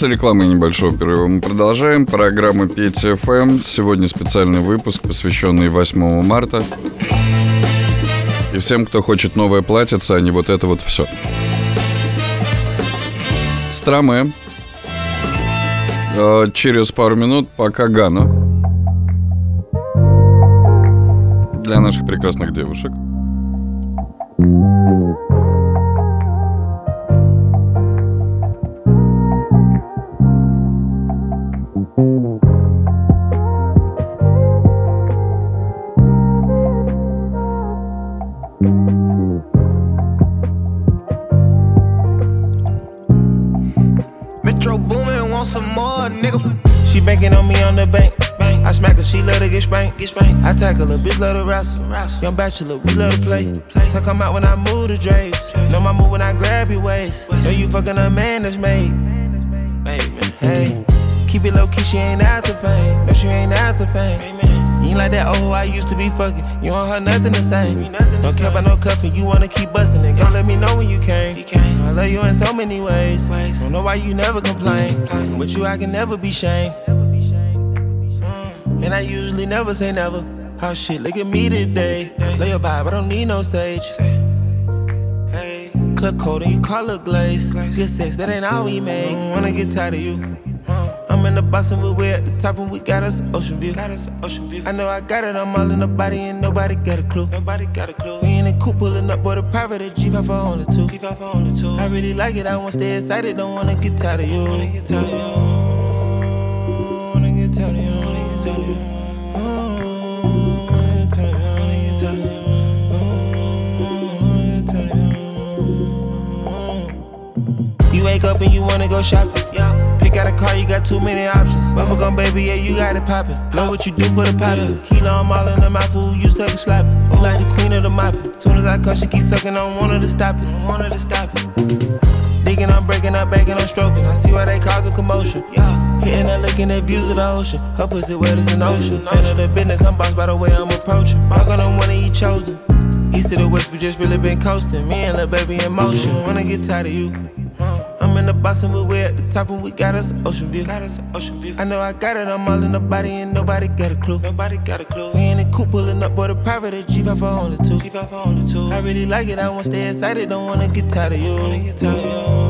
после рекламы небольшого перерыва мы продолжаем. Программа Петя ФМ. Сегодня специальный выпуск, посвященный 8 марта. И всем, кто хочет новое платьице, а не вот это вот все. Страме. Э, Через пару минут пока Гана. Для наших прекрасных девушек. Let her wrestle. Young bachelor, we let her play. So come out when I move the drapes. Know my move when I grab your waist. Know you fucking a man that's made. Hey, keep it low key, she ain't after fame. No, she ain't after fame. You ain't like that old who I used to be fucking. You don't her nothing the same. Don't care about no cuffing, you wanna keep busting it. Go let me know when you came. I love you in so many ways. Don't know why you never complain. But you, I can never be shamed. Mm. And I usually never say never. Oh shit, look at me today. Lay your vibe, I don't need no sage. Hey, club coat and you call it glaze. Good sex, that ain't all we make. Wanna get tired of you. Uh, I'm in the and we're at the top and we got us an ocean view. Got us an ocean view. I know I got it, I'm all in the body and nobody got a clue. Nobody got a clue. We in the coupe pulling up, boy, the private at G5 for only two. G5 for only two. I really like it, I wanna stay excited, don't wanna get tired of you. Wanna get tired of you. Too many options. Bubblegum baby, yeah, you got it poppin'. Know what you do for the poppin'. Kilo, I'm all in the mouth, fool, you suck and slap it. You like the queen of the mopping. Soon as I come, she keep sucking, I don't want her to stop it. I want her to stop it. Digging, I'm breaking, I'm baking, I'm stroking. I see why they cause a commotion. Yeah. Hitting and looking at views of the ocean. Her pussy wet as an ocean. None of the business, I'm bossed by the way I'm approaching. I'm gonna wanna eat chosen. East to the west, we just really been coasting. Me and little baby in motion. Wanna get tired of you. The box and we're at the top and we got us an ocean view. Got us an ocean view. I know I got it, I'm all in the body and nobody got a clue. Nobody got a clue. We in the coupe pulling up, boy, the private at G5 for only two. G5 for only two. I really like it, I wanna stay excited, don't wanna get tired of you. Wanna get tired of you.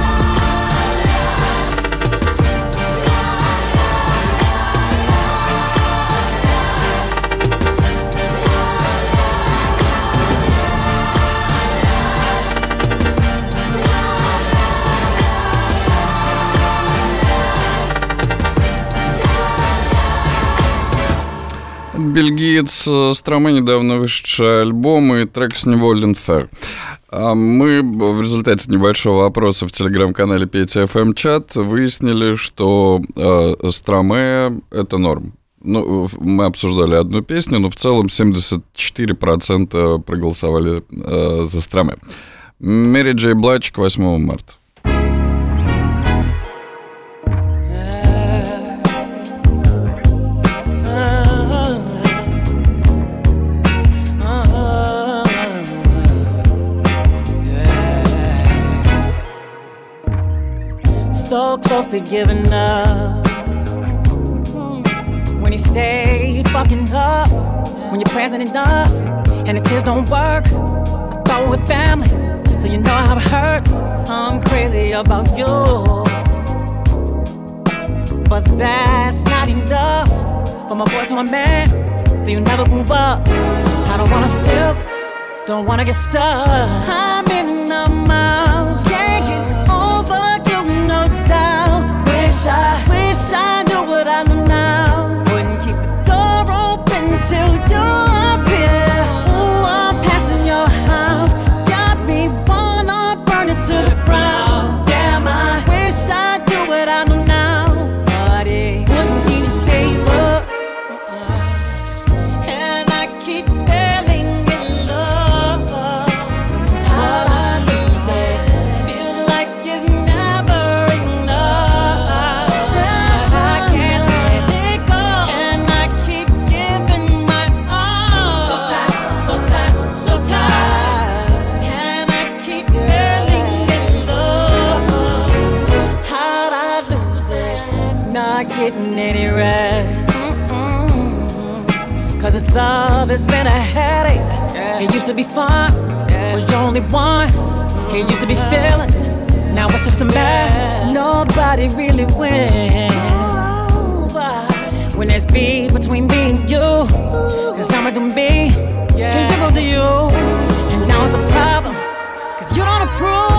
Бельгиец э, Строма недавно вышедший альбом и трек с него Линфер. А Мы в результате небольшого опроса в телеграм-канале Петя FM чат выяснили, что э, Строме это норм. Ну, мы обсуждали одну песню, но в целом 74% проголосовали э, за Строме. Мэри Джей Блач к 8 марта. So close to giving up. When you stay fucking up, when you're present enough, and the tears don't work. I thought were family, so you know how it hurts. I'm crazy about you. But that's not enough for my boy to a man. Still you never grew up. I don't wanna feel this, don't wanna get stuck. I'm in love has been a headache. Yeah. It used to be fun, yeah. was only one. It used to be feelings, now it's just a mess. Yeah. Nobody really wins. When there's beef between me and you, cause I'm gonna me, yeah. and you go to you. And now it's a problem, cause you don't approve.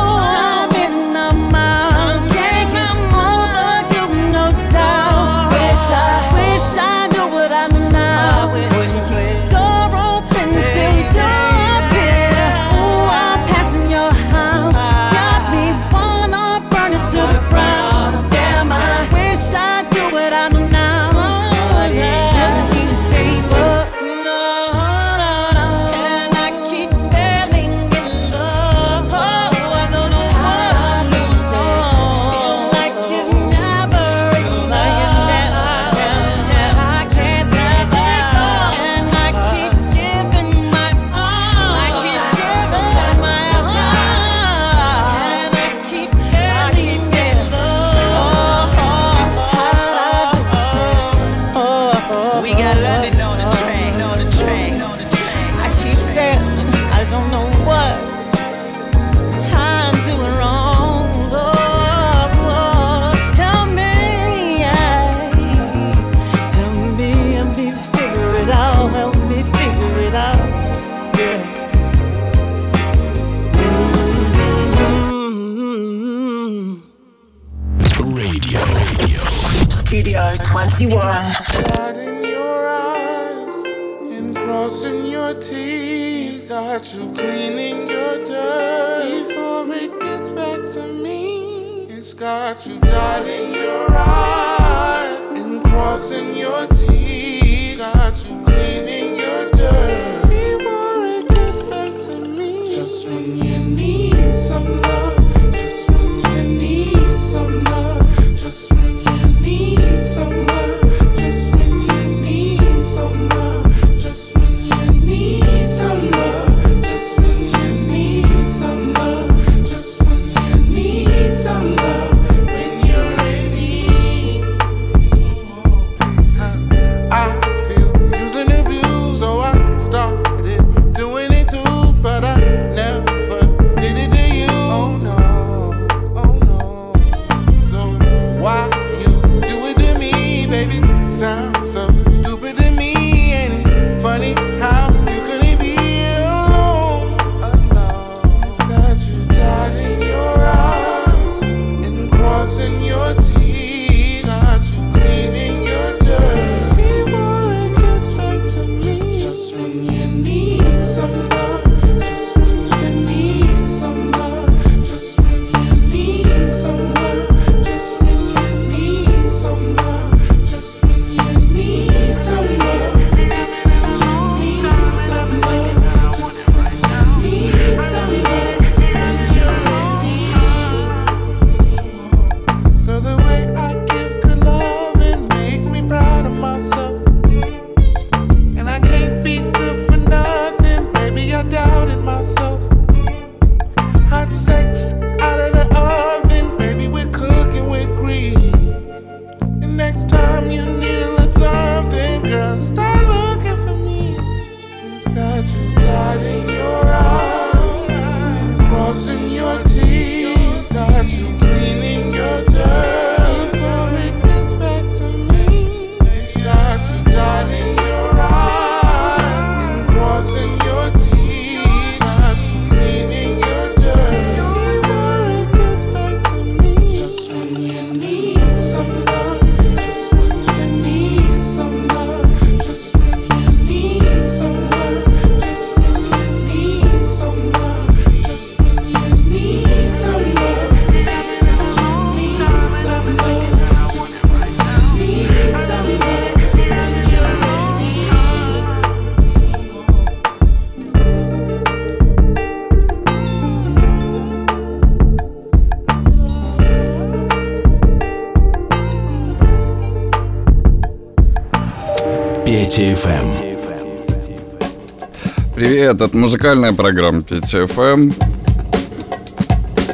этот, музыкальная программа PTFM.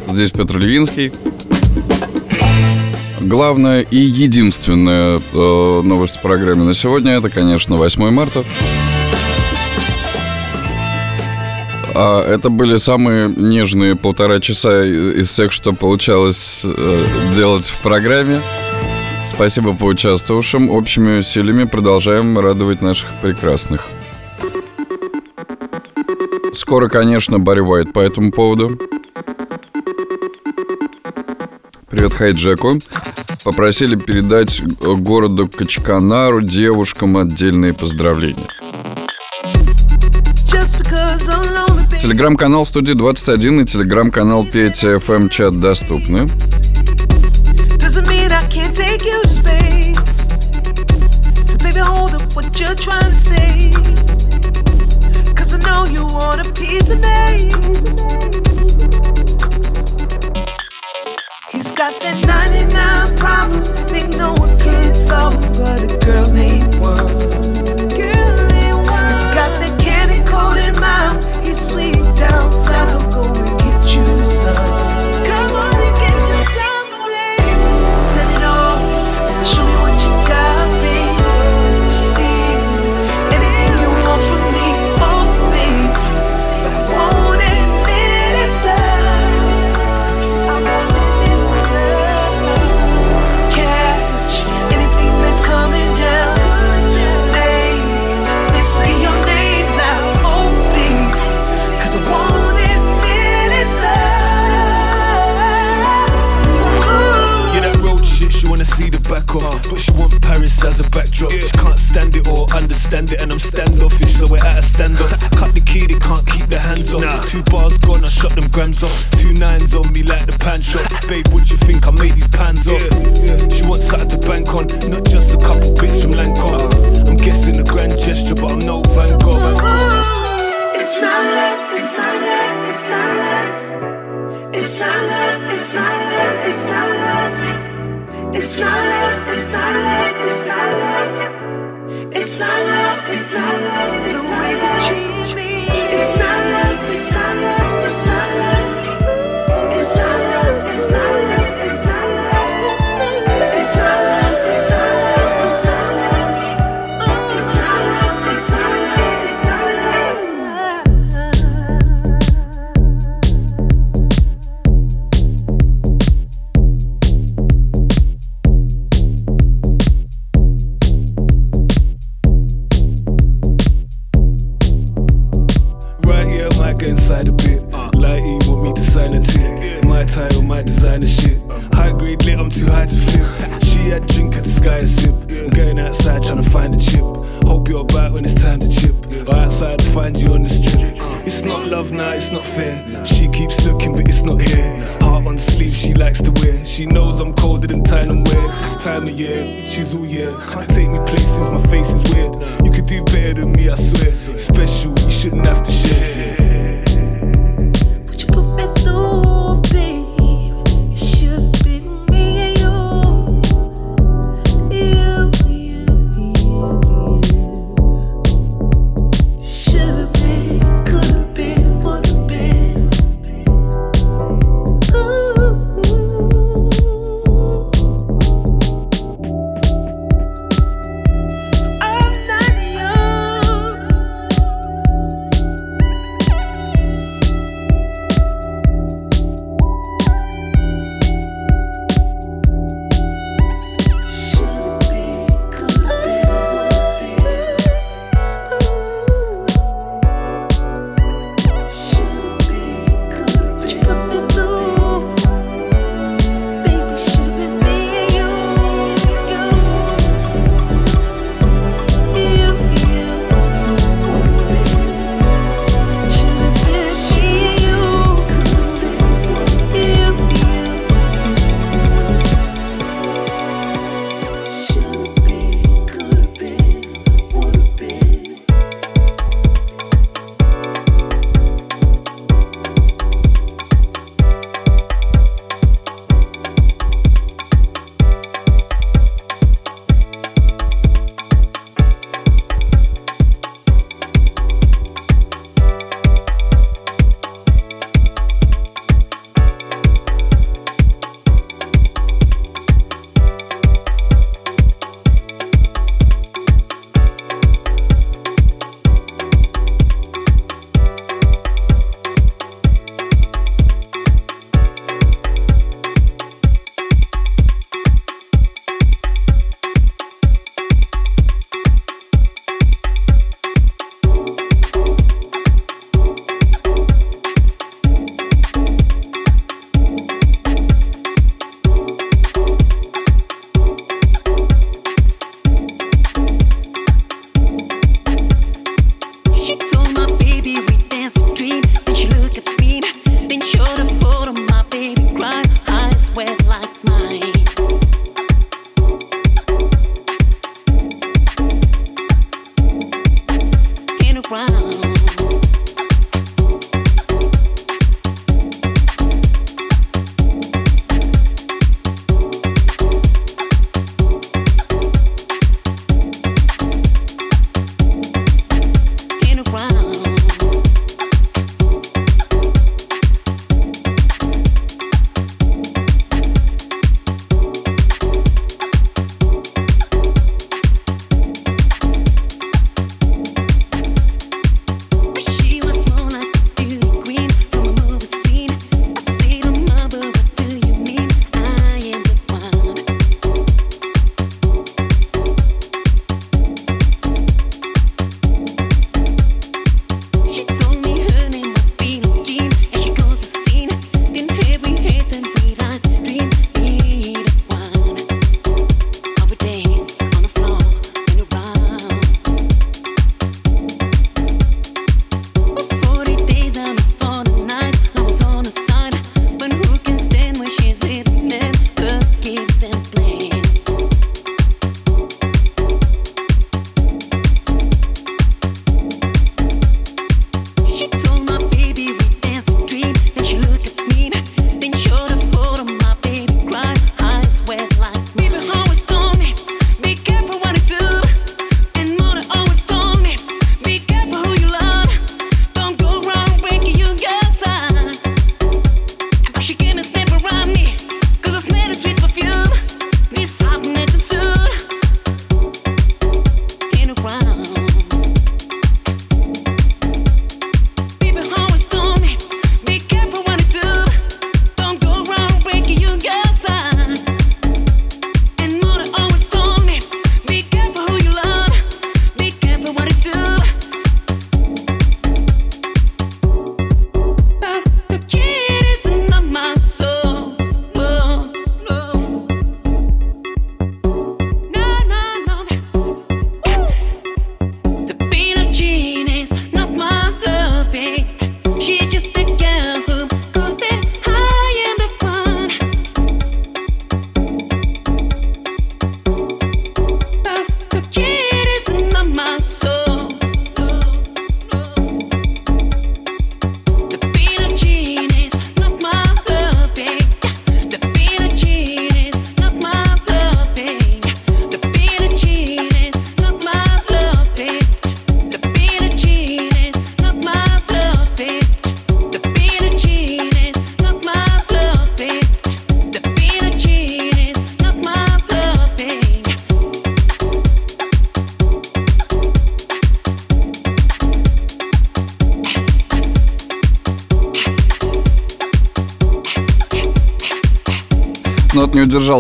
Здесь Петр Левинский. Главная и единственная э, новость в программе на сегодня это, конечно, 8 марта. А это были самые нежные полтора часа из всех, что получалось э, делать в программе. Спасибо поучаствовавшим. Общими усилиями продолжаем радовать наших прекрасных. Скоро, конечно, Барри Уайт по этому поводу. Привет Хайджеку. Попросили передать городу Качканару девушкам отдельные поздравления. Телеграм-канал студии 21 и телеграм-канал Петя FM чат доступны. So baby, hold up what you're trying to say. Know you want a piece of me. He's got that 99 problems, think no one can solve but a girl need one. Girl need one. He's got that candy coated mouth, he's sweet down south, so She can't stand it or understand it, and I'm standoffish, so we're at a standoff. Cut the key, they can't keep their hands off. Two bars gone, I shut them grams off. Two nines on me like the pan shop. Babe, what you think? I made these pans off. She wants something to bank on, not just a couple bits from Lancome. I'm guessing a grand gesture, but I'm no Van Gogh. It's it's not love,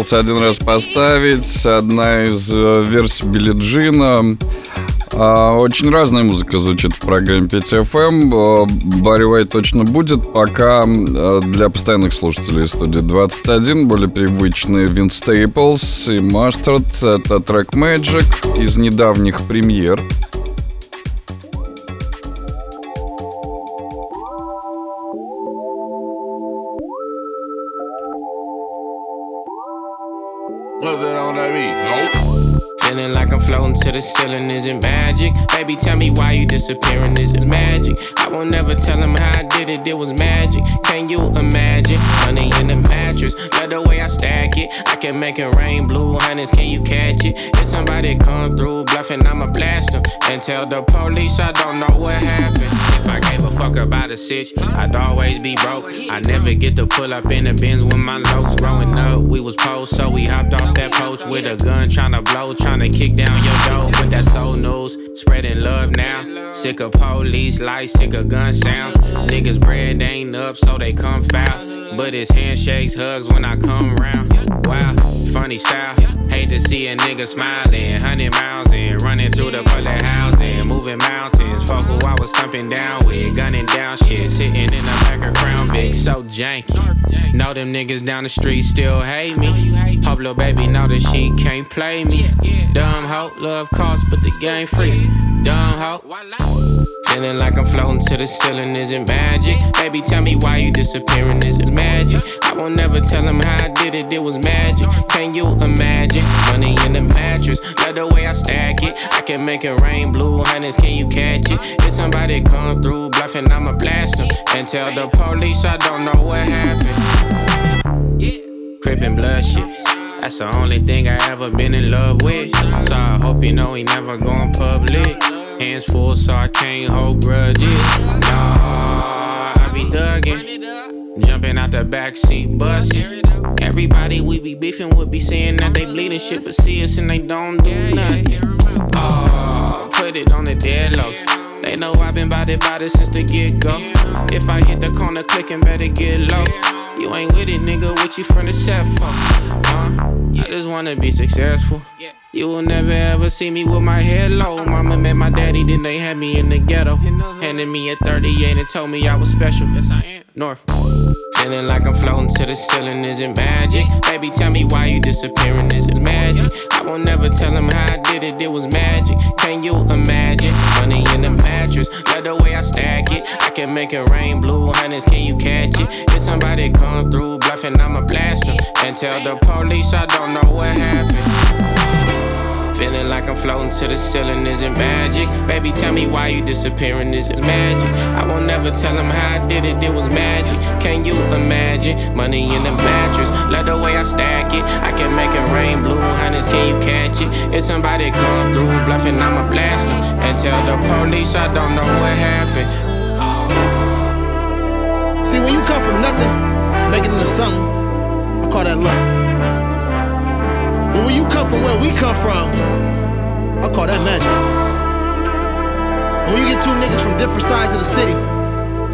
удержался один раз поставить. Одна из э, версий Билли Джина. А, Очень разная музыка звучит в программе 5FM. Э, Барри Уайт точно будет. Пока э, для постоянных слушателей студии 21 более привычные Вин Стейплс и Mustard. Это трек Magic из недавних премьер. To the ceiling, is it magic? Baby, tell me why you disappearing, is it magic? I won't never tell him how I did it, it was magic. Can you imagine? Money in the stack it. I can make it rain, blue hundreds, can you catch it? If somebody come through bluffing, I'ma blast them. And tell the police I don't know what happened. If I gave a fuck about a sitch, I'd always be broke. I never get to pull up in the bins with my locs. Growing up, we was post, so we hopped off that poach with a gun, trying to blow, trying to kick down your door. But that's so news, spreading love now. Sick of police lights, sick of gun sounds. Niggas bread ain't up, so they come foul. But it's handshakes, hugs when I come round. Wow, funny style. Hate to see a nigga smiling, hundred miles in, running through the bullet housing, moving mountains. For who I was thumping down with, gunning down shit, sitting in the back of Crown Vic, so janky. Know them niggas down the street still hate me. Hope little baby know that she can't play me. Dumb hoe, love cost, but the game free. Dumb hoe. Feeling like I'm floating to the ceiling, is it magic? Baby, tell me why you disappearing, is it magic? I won't never tell him how I did it, it was magic. Can you imagine? Money in the mattress, love the way I stack it. I can make it rain, blue hundreds, can you catch it? If somebody come through bluffing, I'ma blast them. And tell the police I don't know what happened. Crippin' blood shit. That's the only thing I ever been in love with. So I hope you know he never going public. Hands full, so I can't hold grudges. Nah, I be thuggin', jumping out the backseat, bustin'. Everybody we be beefing would be saying that they bleeding shit, but see us and they don't do nothing. Oh, put it on the deadlocks. They know I've been it, bout it since the get go. If I hit the corner clicking, better get low. You ain't with it, nigga. What you from the set for? Huh? I just wanna be successful. You will never ever see me with my head low. Mama met my daddy, then they had me in the ghetto. Handed me a 38 and told me I was special. Yes, I am. North. Feeling like I'm floating to the ceiling, is it magic? Baby, tell me why you disappearing, is it magic? I won't never tell him how I did it, it was magic. Can you imagine? Money in the mattress, love the way I stack it. I can make it rain, blue hundreds, can you catch it? If somebody come through bluffing, I'ma blast them. And tell the police I don't know what happened. Feeling like I'm floating to the ceiling, is it magic? Baby, tell me why you disappearing, is it magic? I won't never tell him how I did it, it was magic. Can you imagine? Money in the mattress, love the way I stack it. I can make it rain, blue hundreds, can you catch it? If somebody come through bluffing, I'ma blast them. And tell the police I don't know what happened. See, when you come from nothing, make it into something, I call that luck. But when you come from where we come from, I call that magic. When you get two niggas from different sides of the city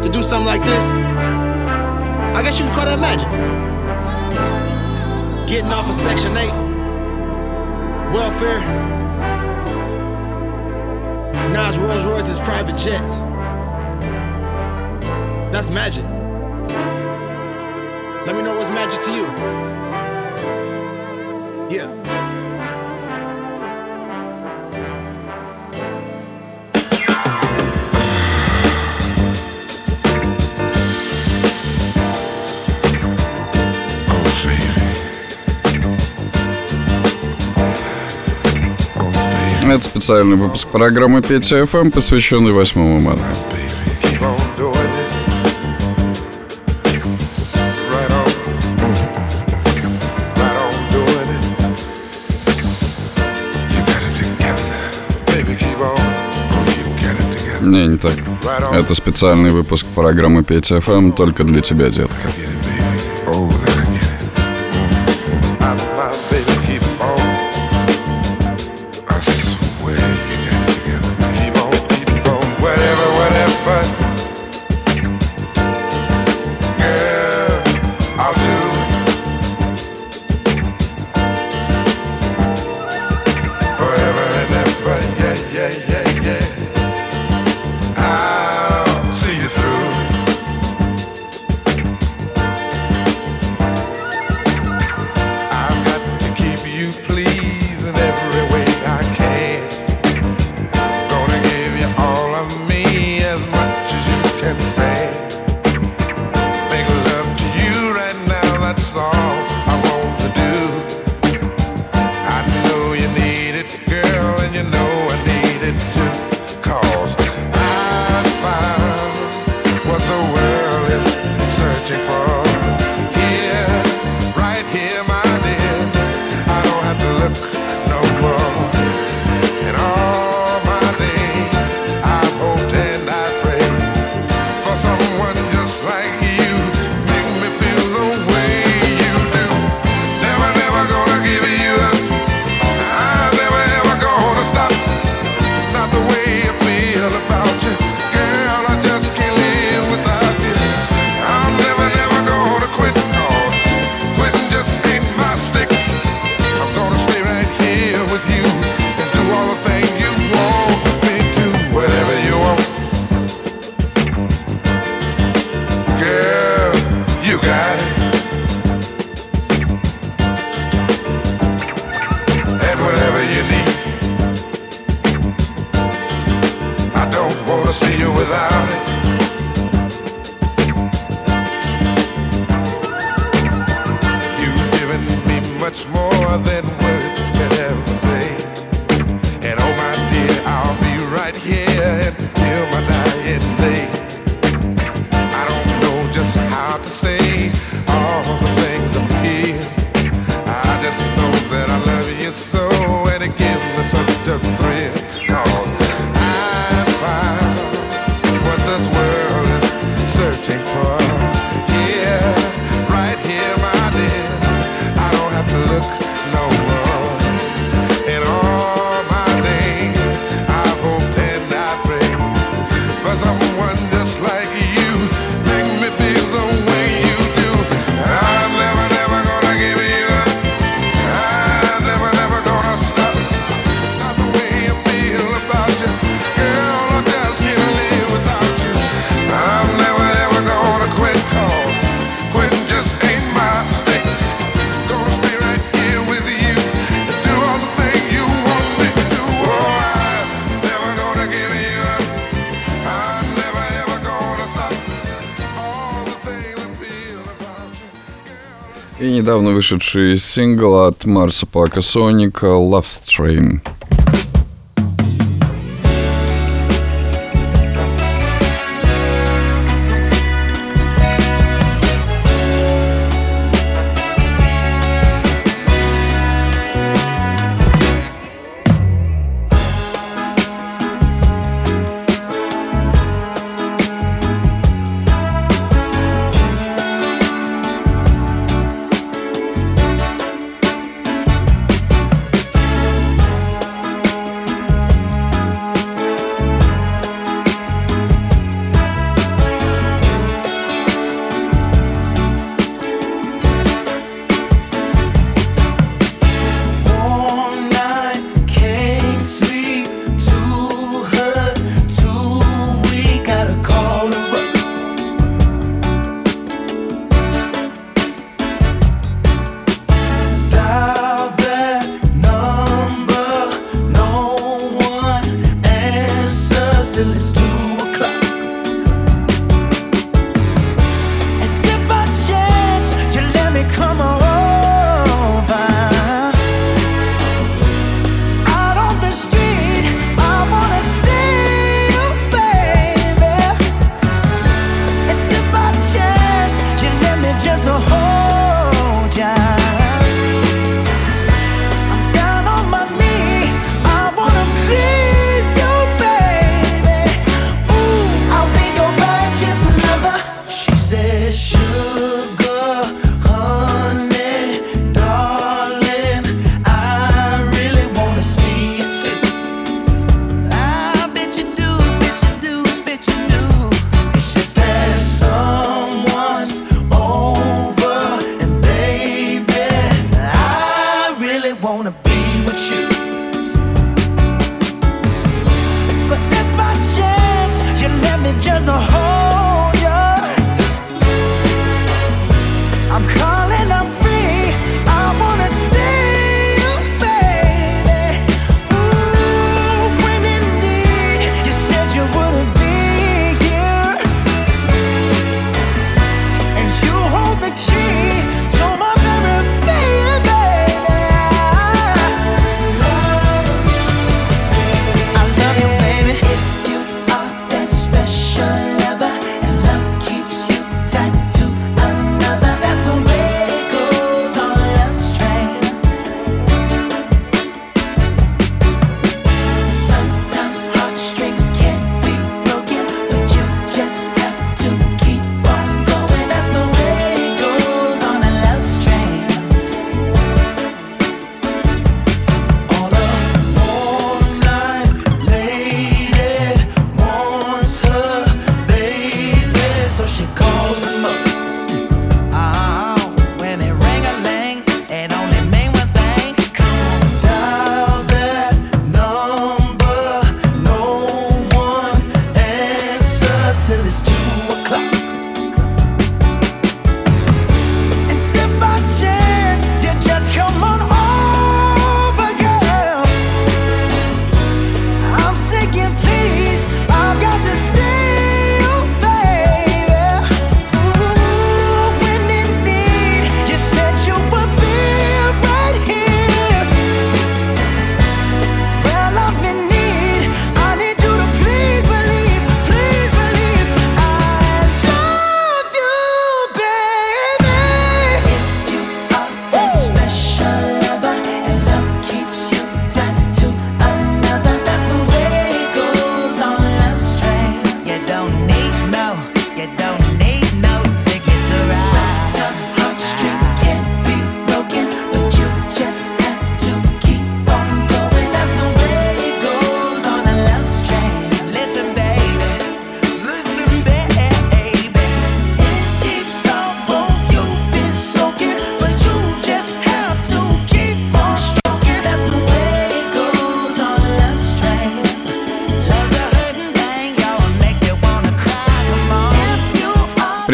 to do something like this, I guess you can call that magic. Getting off of Section 8, welfare, Nas Rolls Royce's private jets. That's magic. Let me know what's magic to you. Yeah. Это специальный выпуск программы Петя FM, посвященный 8 марта. Не, так. Это специальный выпуск программы Петя FM только для тебя, детка. Недавно вышедший сингл от Марса Пака Соника Love Strain.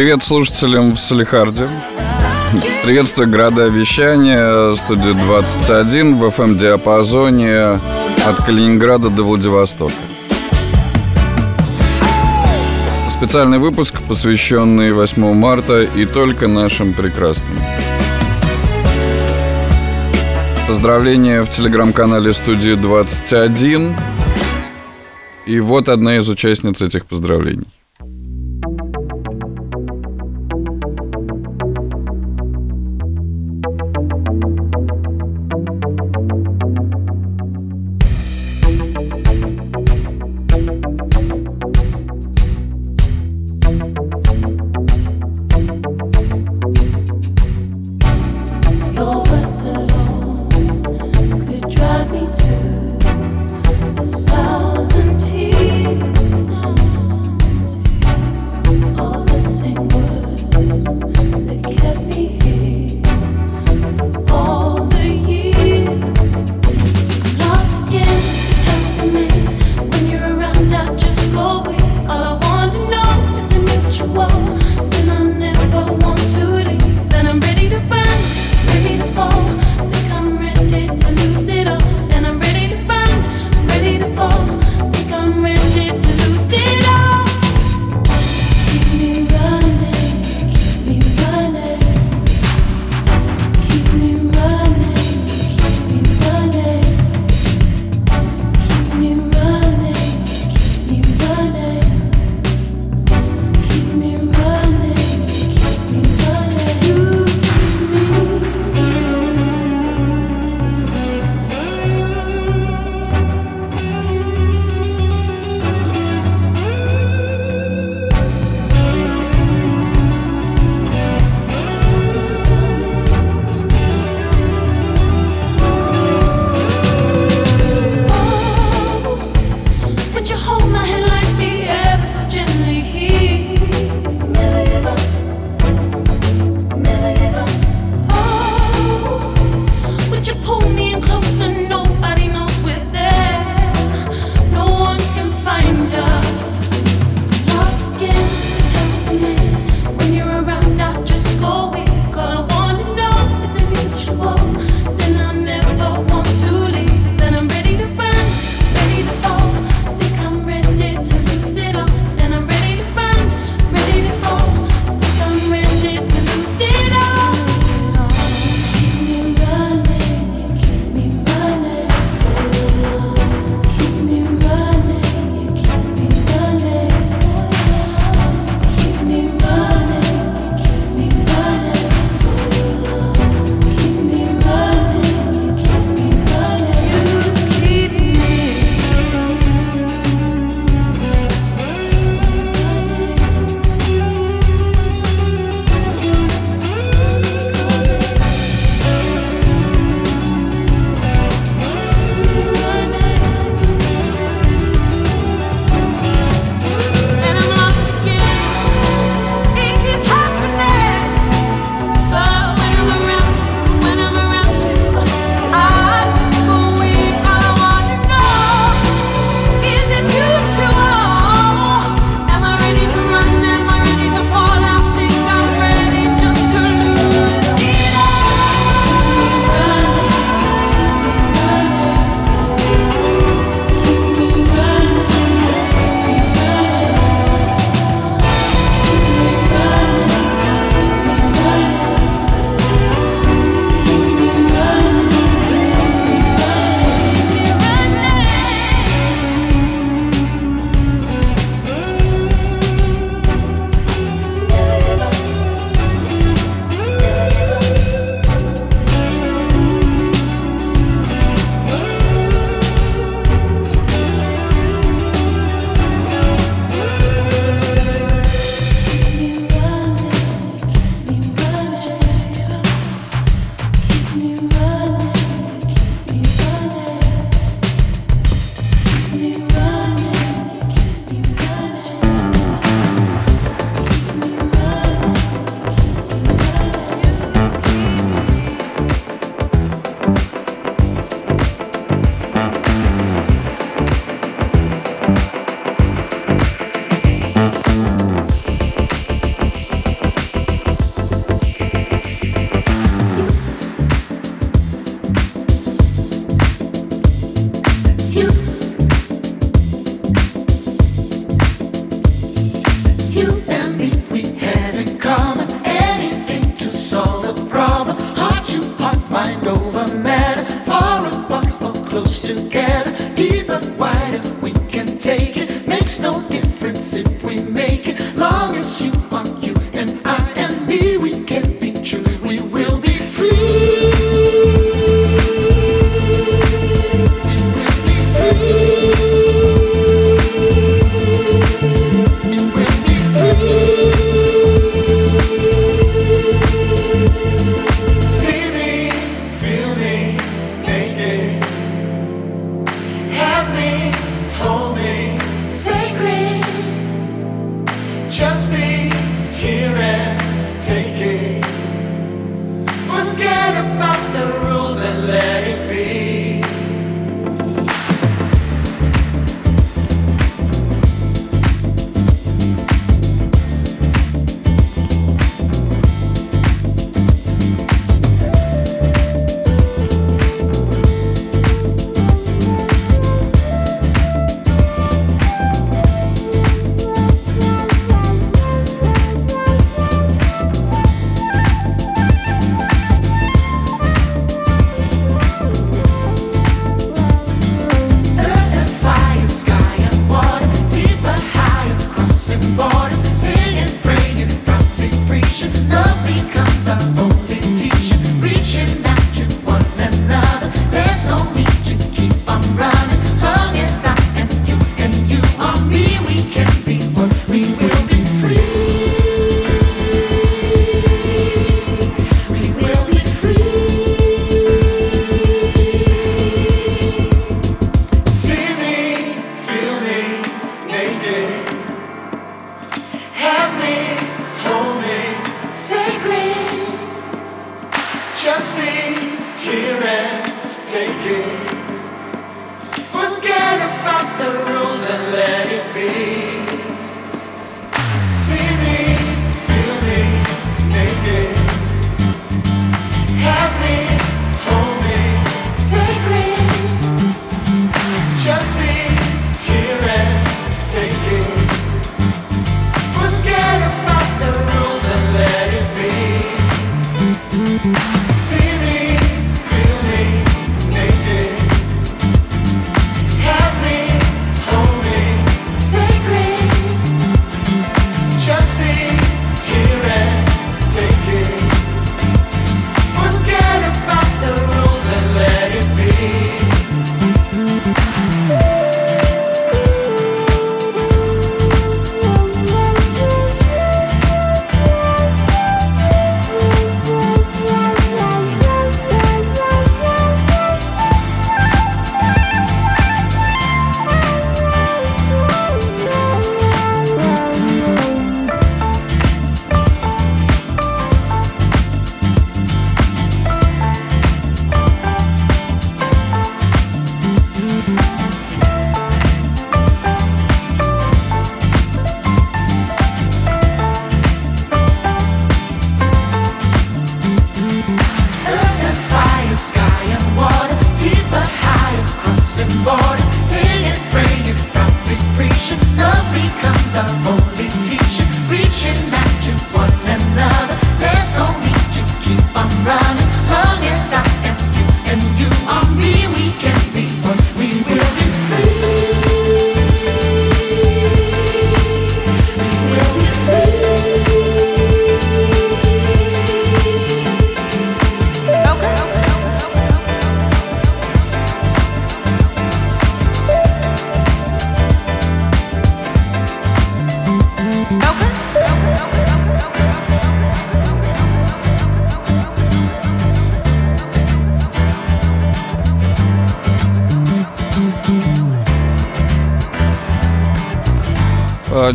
Привет слушателям в Салихарде. Приветствую города вещания, студия 21 в FM-диапазоне от Калининграда до Владивостока. Специальный выпуск, посвященный 8 марта и только нашим прекрасным. Поздравления в телеграм-канале студии 21. И вот одна из участниц этих поздравлений.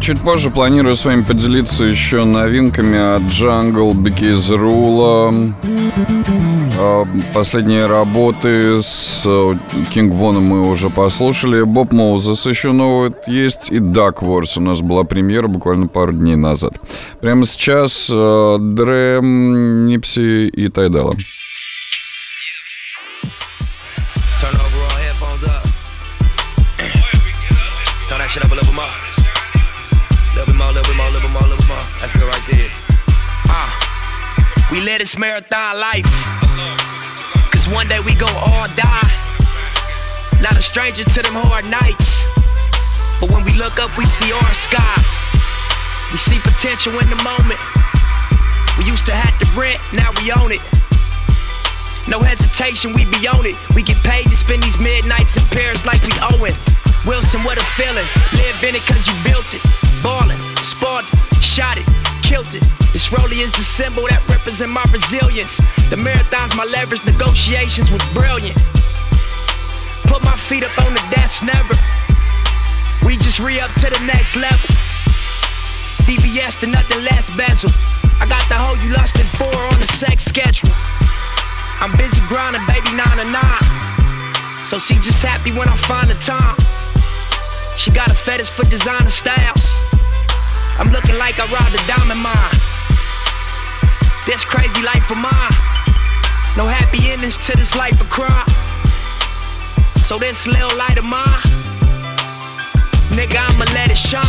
чуть позже планирую с вами поделиться еще новинками от Jungle, Because Rule, а, последние работы с э, Кинг Воном мы уже послушали. Боб Моузес еще новый есть. И Дак Ворс у нас была премьера буквально пару дней назад. Прямо сейчас э, Дрэм, Нипси и Тайдала. Дала. marathon life. Cause one day we gon' all die. Not a stranger to them hard nights. But when we look up, we see our sky. We see potential in the moment. We used to have to rent, now we own it. No hesitation, we be on it. We get paid to spend these midnights in Paris like we owe it. Wilson, what a feeling. Live in it cause you built it. Ballin', sparred, shot it killed it. This rollie is the symbol that represents my resilience. The marathons, my leverage, negotiations was brilliant. Put my feet up on the desk, never. We just re up to the next level. VVS to nothing less bezel. I got the hoe you lusting for on the sex schedule. I'm busy grinding, baby, nine to nine. So she just happy when I find the time. She got a fetish for designer styles. I'm looking like I robbed a diamond mine. This crazy life of mine. No happy endings to this life of crime. So this little light of mine, nigga, I'ma let it shine.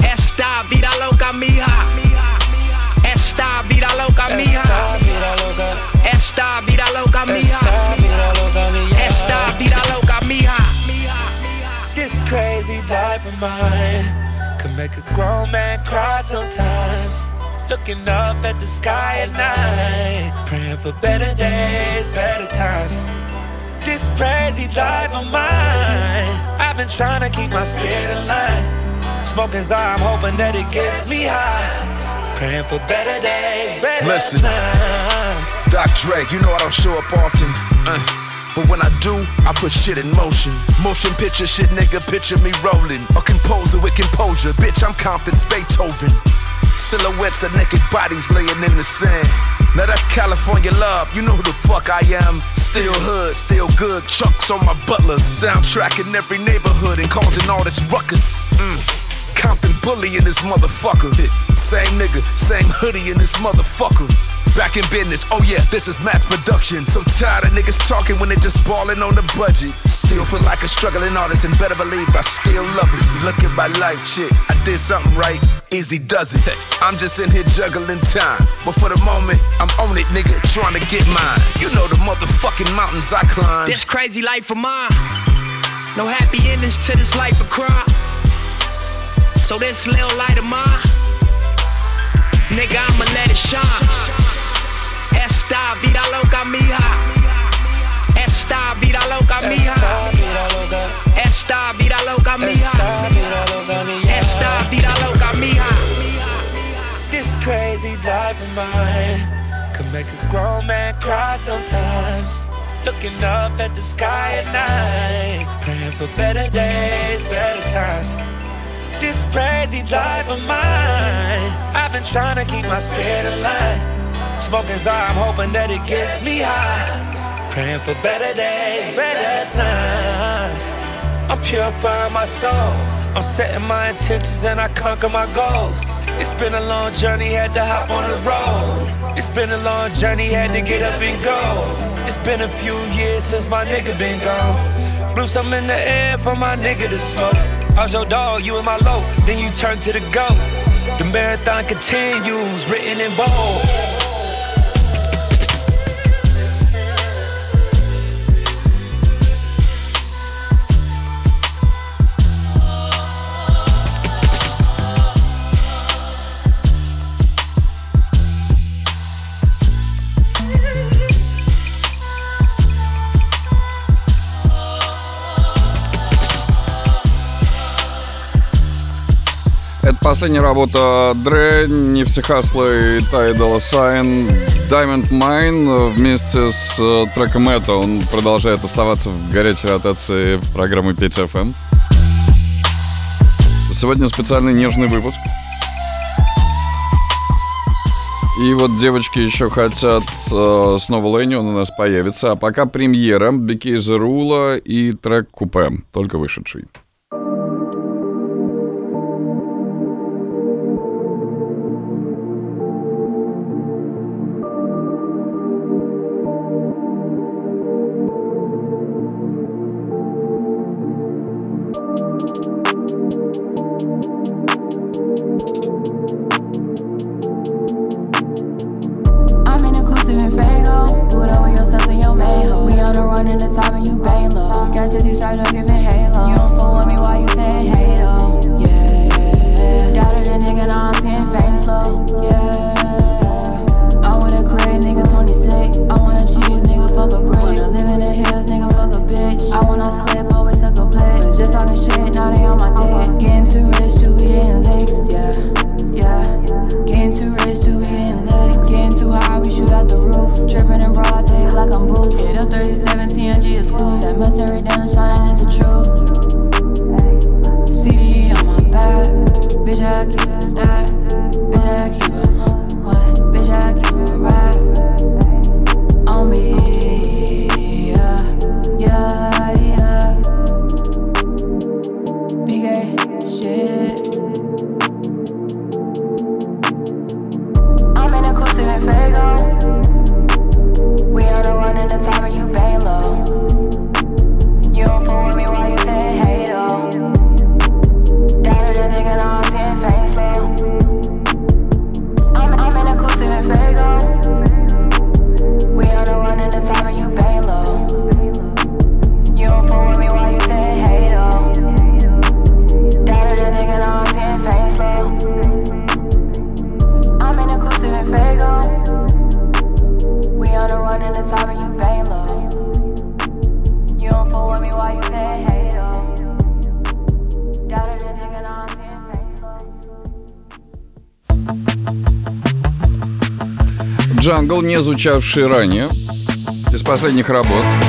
Esta vida loca mija. Esta vida loca mija. Esta vida loca mija. Esta vida loca mija. This crazy life of mine make a grown man cry sometimes. Looking up at the sky at night, praying for better days, better times. This crazy life of mine, I've been trying to keep my spirit aligned. Smoking Zara, I'm hoping that it gets me high. Praying for better days, better Listen. times. Doc Dre, you know I don't show up often. uh, But when I do, I put shit in motion. Motion picture shit, nigga, picture me rolling. A composer with composure, bitch, I'm Compton's Beethoven. Silhouettes of naked bodies laying in the sand. Now that's California love, you know who the fuck I am. Still hood, still good, chunks on my butlers. Soundtrack in every neighborhood and causing all this ruckus. Mm. Compton bully in this motherfucker. Same nigga, same hoodie in this motherfucker. Back in business, oh yeah, this is mass production. So tired of niggas talking when they just ballin' on the budget. Still feel like a struggling artist and better believe I still love it. Look at my life, shit. I did something right, easy does it. I'm just in here juggling time. But for the moment, I'm on it, nigga, trying to get mine. You know the motherfucking mountains I climb. This crazy life of mine. No happy endings to this life of crime. So this little light of mine, nigga, I'ma let it shine. Esta vida loca mija. Esta vida loca mija. Esta vida loca mija. Esta vida loca mija. This crazy life of mine could make a grown man cry sometimes. Looking up at the sky at night, praying for better days, better times. This crazy life of mine, I've been trying to keep my spirit aligned. Smoking Zara, I'm hoping that it gets me high. Praying for better days, better times. I'm purifying my soul. I'm setting my intentions and I conquer my goals. It's been a long journey, had to hop on the road. It's been a long journey, had to get up and go. It's been a few years since my nigga been gone. Blew some in the air for my nigga to smoke. I was your dog, you in my low, then you turn to the goat. The marathon continues, written in bold. Последняя работа Дре, Нипси Хасла и Тай Долла Сайн, Diamond Mine вместе с э, треком это. Он продолжает оставаться в горячей ротации программы 5 FM. Сегодня специальный нежный выпуск. И вот девочки еще хотят э, снова Лэнни, он у нас появится. А пока премьера Бики Рула и трек Купе, только вышедший. прозвучавший ранее из последних работ.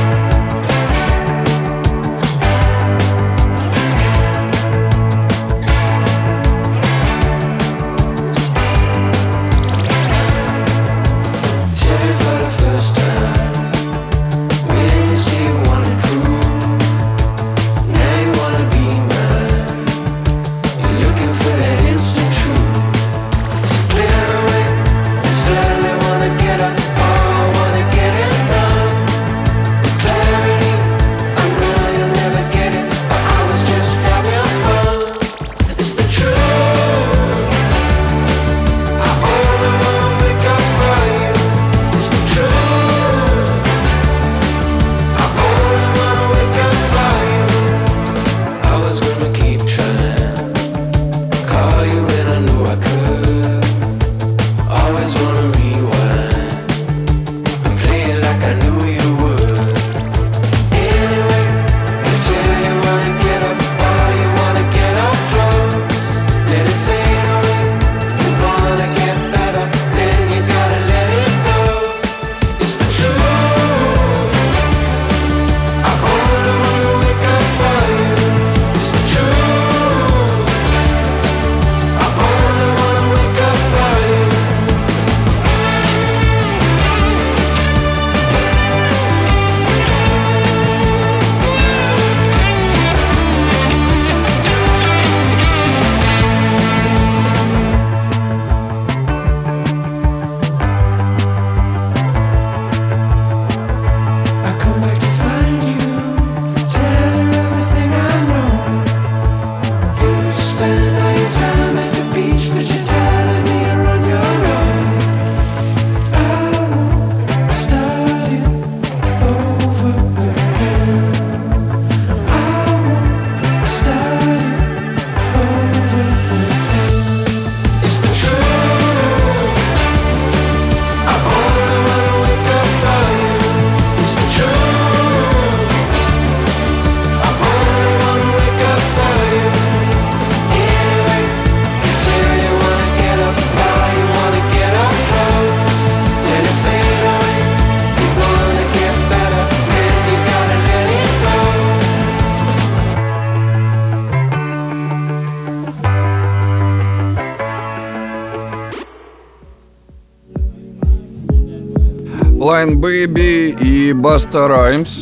Fine Baby и Баста Раймс.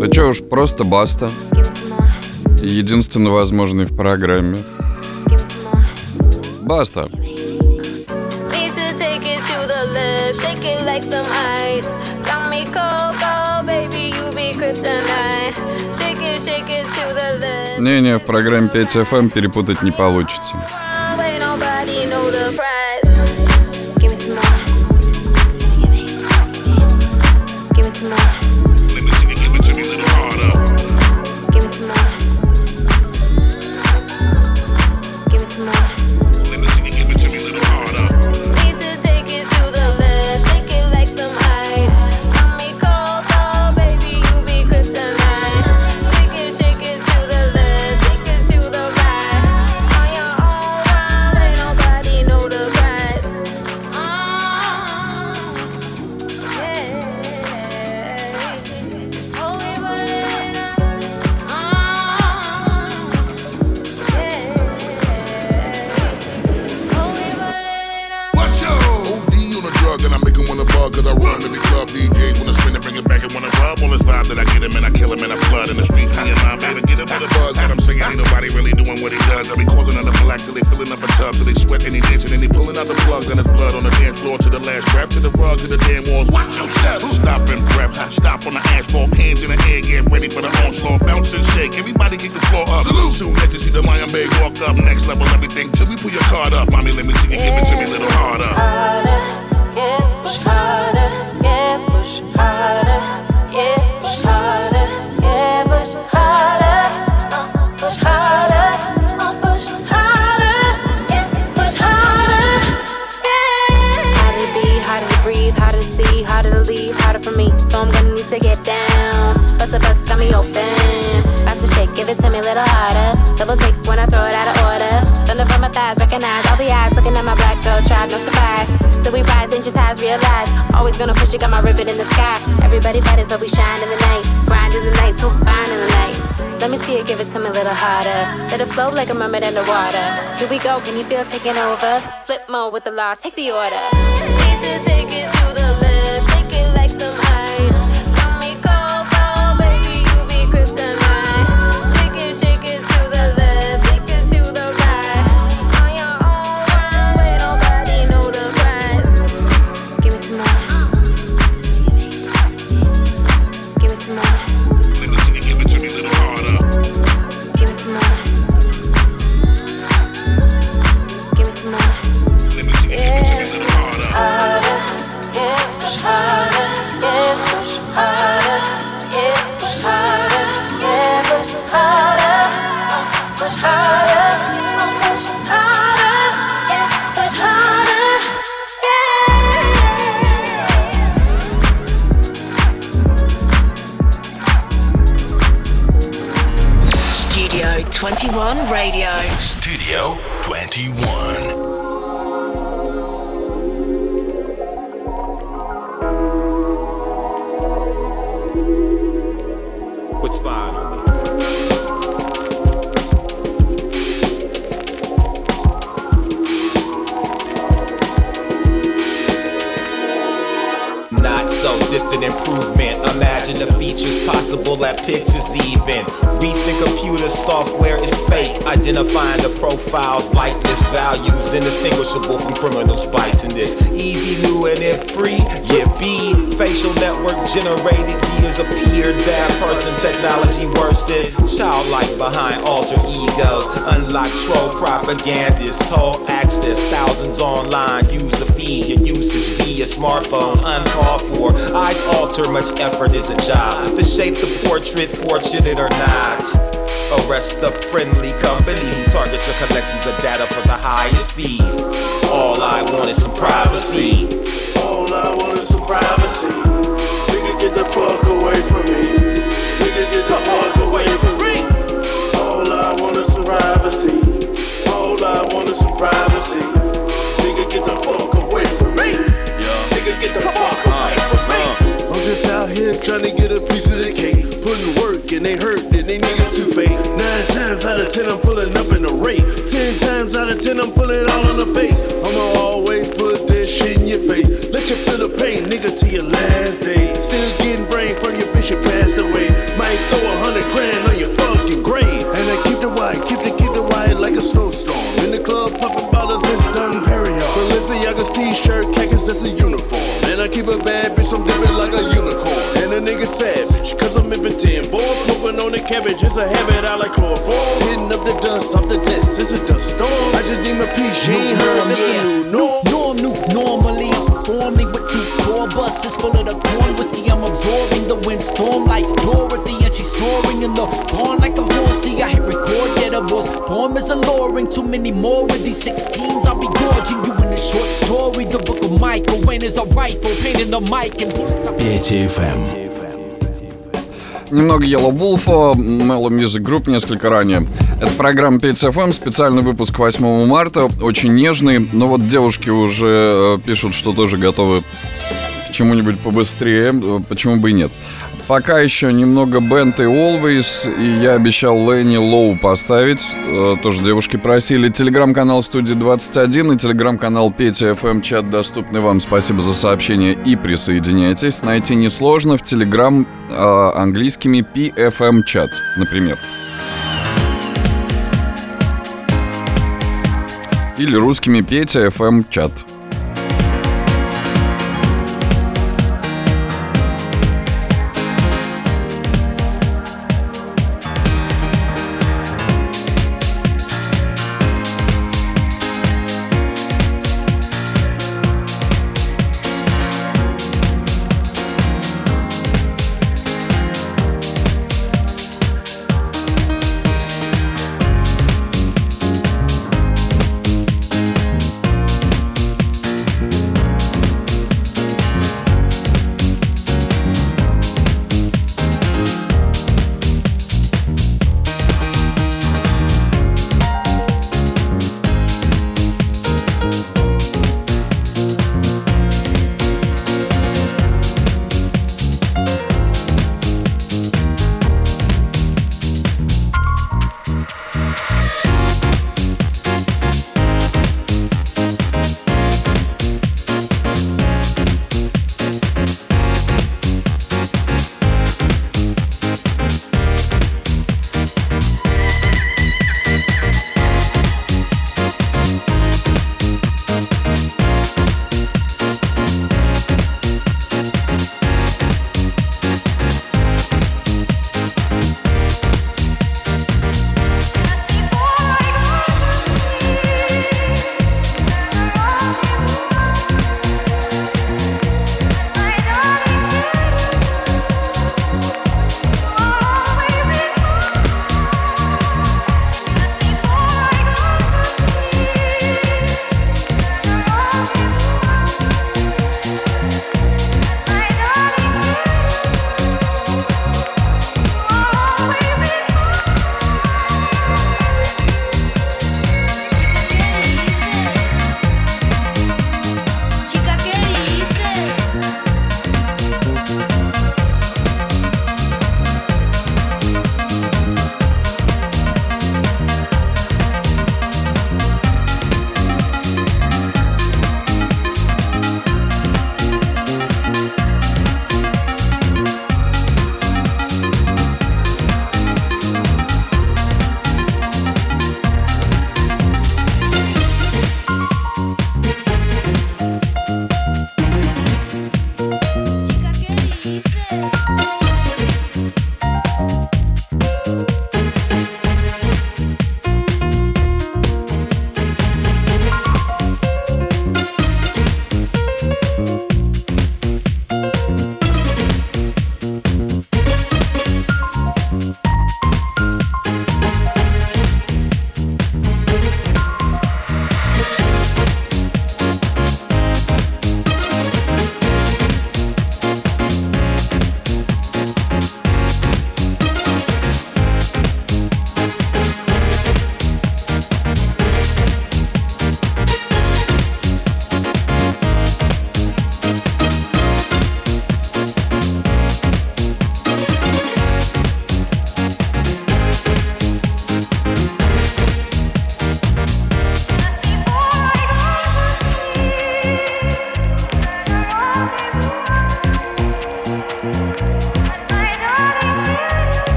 Да чё уж, просто Баста. Единственно возможный в программе. Баста. Не-не, в программе 5FM эм перепутать не получится. piora. It's a habit I like chloroform. Hitting up the dust off the desk. This is the storm. I just need my peace. she ain't heard this yeah. new norm. New normally. Forming with two tour buses full of the corn whiskey. I'm absorbing the windstorm like Dorothy, and she's soaring in the barn like a horsey. I hit record, yeah, the boss. Poem is alluring. Too many more with these 16s. I'll be gorging you in a short story. The book of Michael Wayne is a rifle, painting the mic and bullets. BTFM. немного Yellow Wolf, Mellow Music Group несколько ранее. Это программа PCFM, эм», специальный выпуск 8 марта, очень нежный. Но вот девушки уже э, пишут, что тоже готовы к чему-нибудь побыстрее, э, почему бы и нет пока еще немного Бент и Always, и я обещал Лэнни Лоу поставить. Э, тоже девушки просили. Телеграм-канал студии 21 и телеграм-канал Петя FM чат доступны вам. Спасибо за сообщение и присоединяйтесь. Найти несложно в телеграм э, английскими PFM чат, например. Или русскими Петя FM чат.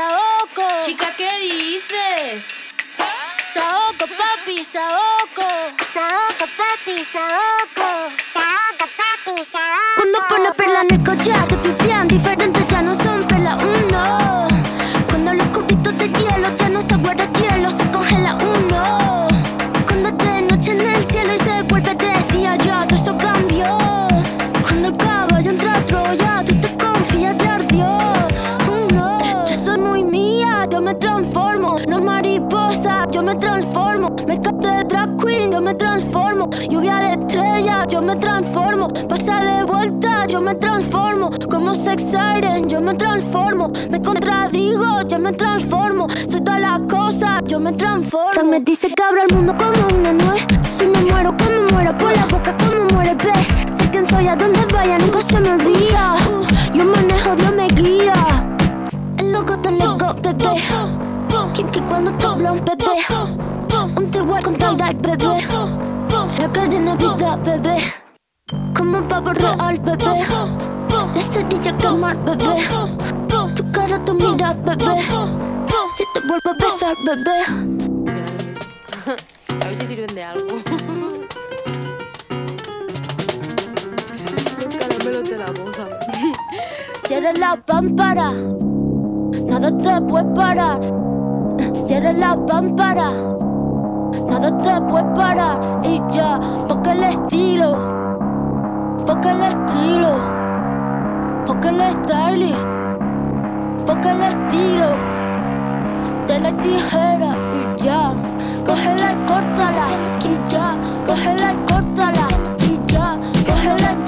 Saoco. Chica, ¿qué dices? Saoco, papi, saoco. Saoco, papi, saoco. Saoco, papi, saoco. Cuando pone perla en el collar, te pipián diferentes ya no yo me transformo. Lluvia de estrella, yo me transformo. Pasa de vuelta, yo me transformo. Como sex siren, yo me transformo. Me contradigo, yo me transformo. Soy todas las cosas, yo me transformo. Fran me dice que abro el mundo como una nuez. Si me muero, como muero por la boca, como muere, ve. Sé quién soy, a donde vaya, nunca se me olvida. Yo manejo, Dios me guía. El loco te lego, bebé. Kinky cuando te habla un bebé. Con tie-dye, bebé. La cadena vida, bebé. Como un pavo real, bebé. La cerilla que mar, bebé. Tu cara, tu mira, bebé. Si te vuelvo a besar, bebé. A ver si sirven de algo. Los caramelos de la boca. Cierra la pámpara. Nada te puede parar. Cierra la pámpara. Nada te puede parar. Y ya, toca el estilo. Toca el estilo. Toca el stylist. Toca el estilo. De la tijera. Y ya, cógela y córtala. Y ya, cógela y córtala. Y ya, cógela y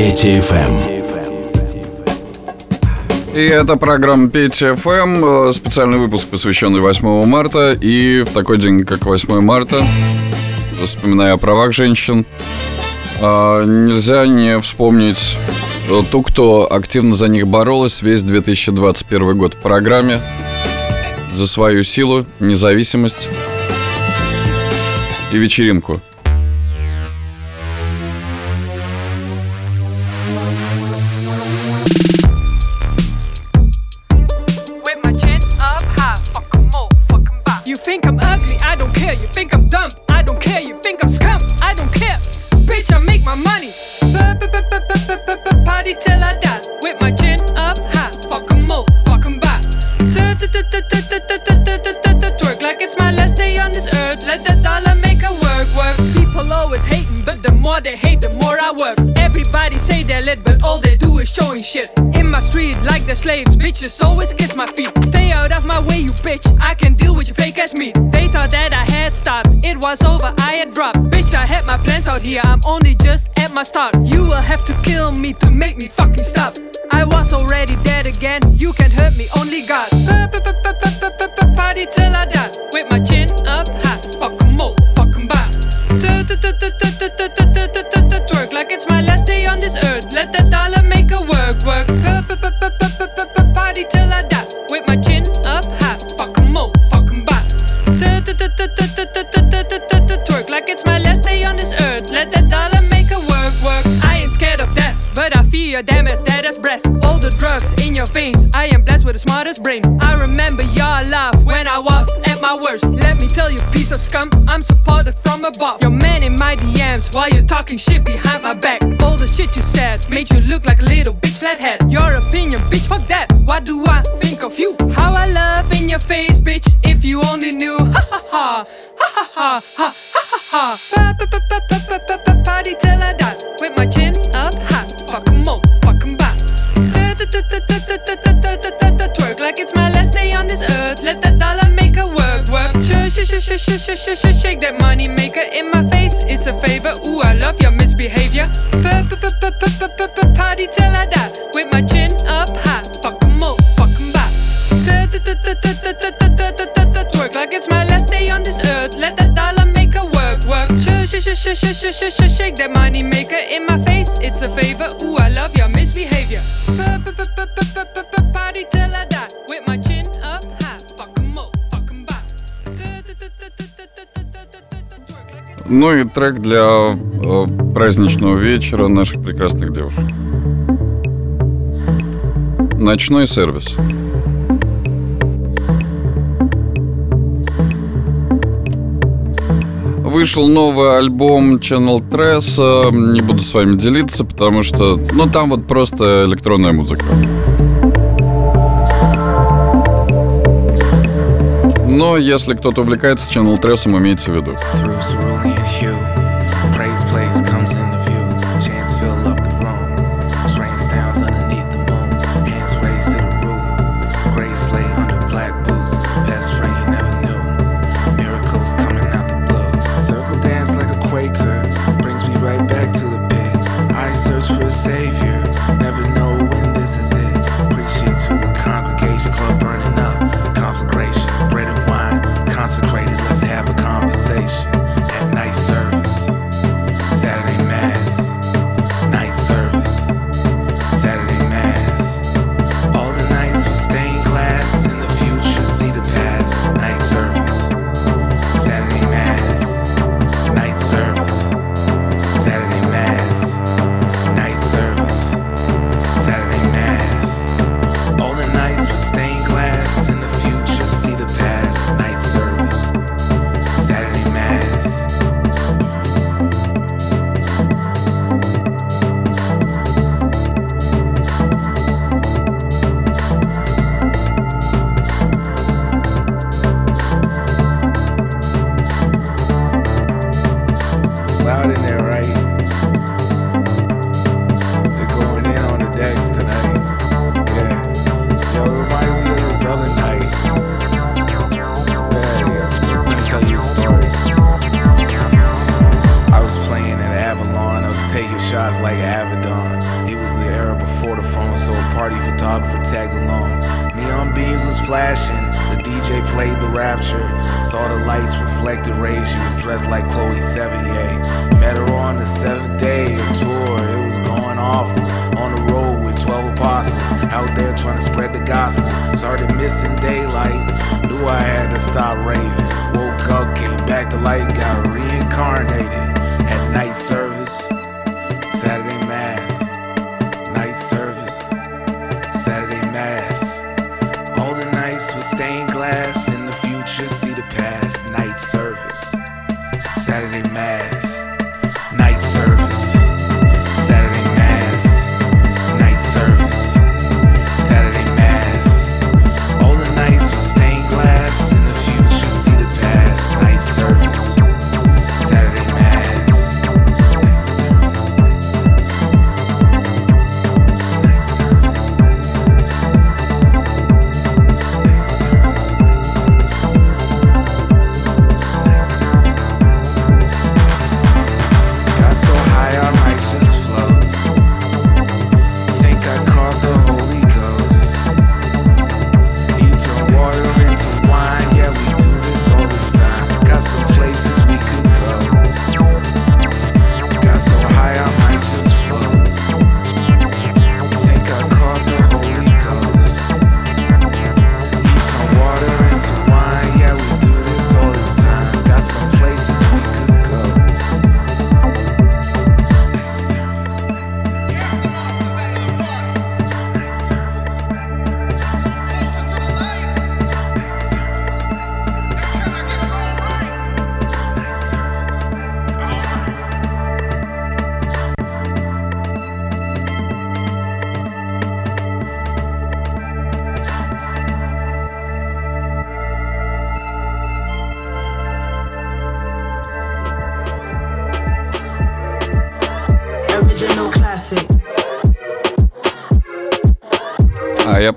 Петя ФМ. И это программа Петя ФМ, э, специальный выпуск, посвященный 8 марта. И в такой день, как 8 марта, вспоминая о правах женщин, а, нельзя не вспомнить э, ту, кто активно за них боролась весь 2021 год в программе за свою силу, независимость и вечеринку. Shit. In my street, like the slaves, bitches always kiss my feet. Stay out of my way, you bitch. I can deal with your fake ass meat. They thought that I had stopped, it was over, I had dropped. Bitch, I had my plans out here, I'm only just at my start. You will have to kill me to make me fucking stop. My worst. Let me tell you, piece of scum, I'm supported from above. Your man in my DMs while you're talking shit behind my back. All the shit you said made you look like a little bitch flathead. Your opinion, bitch, fuck that. What do I think of you? How I love in your face, bitch. If you only knew, ha ha ha, ha ha ha, ha ha ha ha. Shake, shake, shake, shake, shake, that money maker in my face. It's a favor. Ooh, I love your misbehavior. Party till I die with my chin up high. Fuck 'em all, fuck 'em back. Twerk like it's my last day on this earth. Let that dollar make a work, work. Shake, shake, shake, shake, shake, shake, shake that money maker in my face. It's a favor. Ooh, I love your misbehavior. Ну и трек для э, праздничного вечера наших прекрасных девушек. Ночной сервис. Вышел новый альбом Channel Tress. Э, не буду с вами делиться, потому что... Ну, там вот просто электронная музыка. Но если кто-то увлекается Channel Тресом, имейте в виду.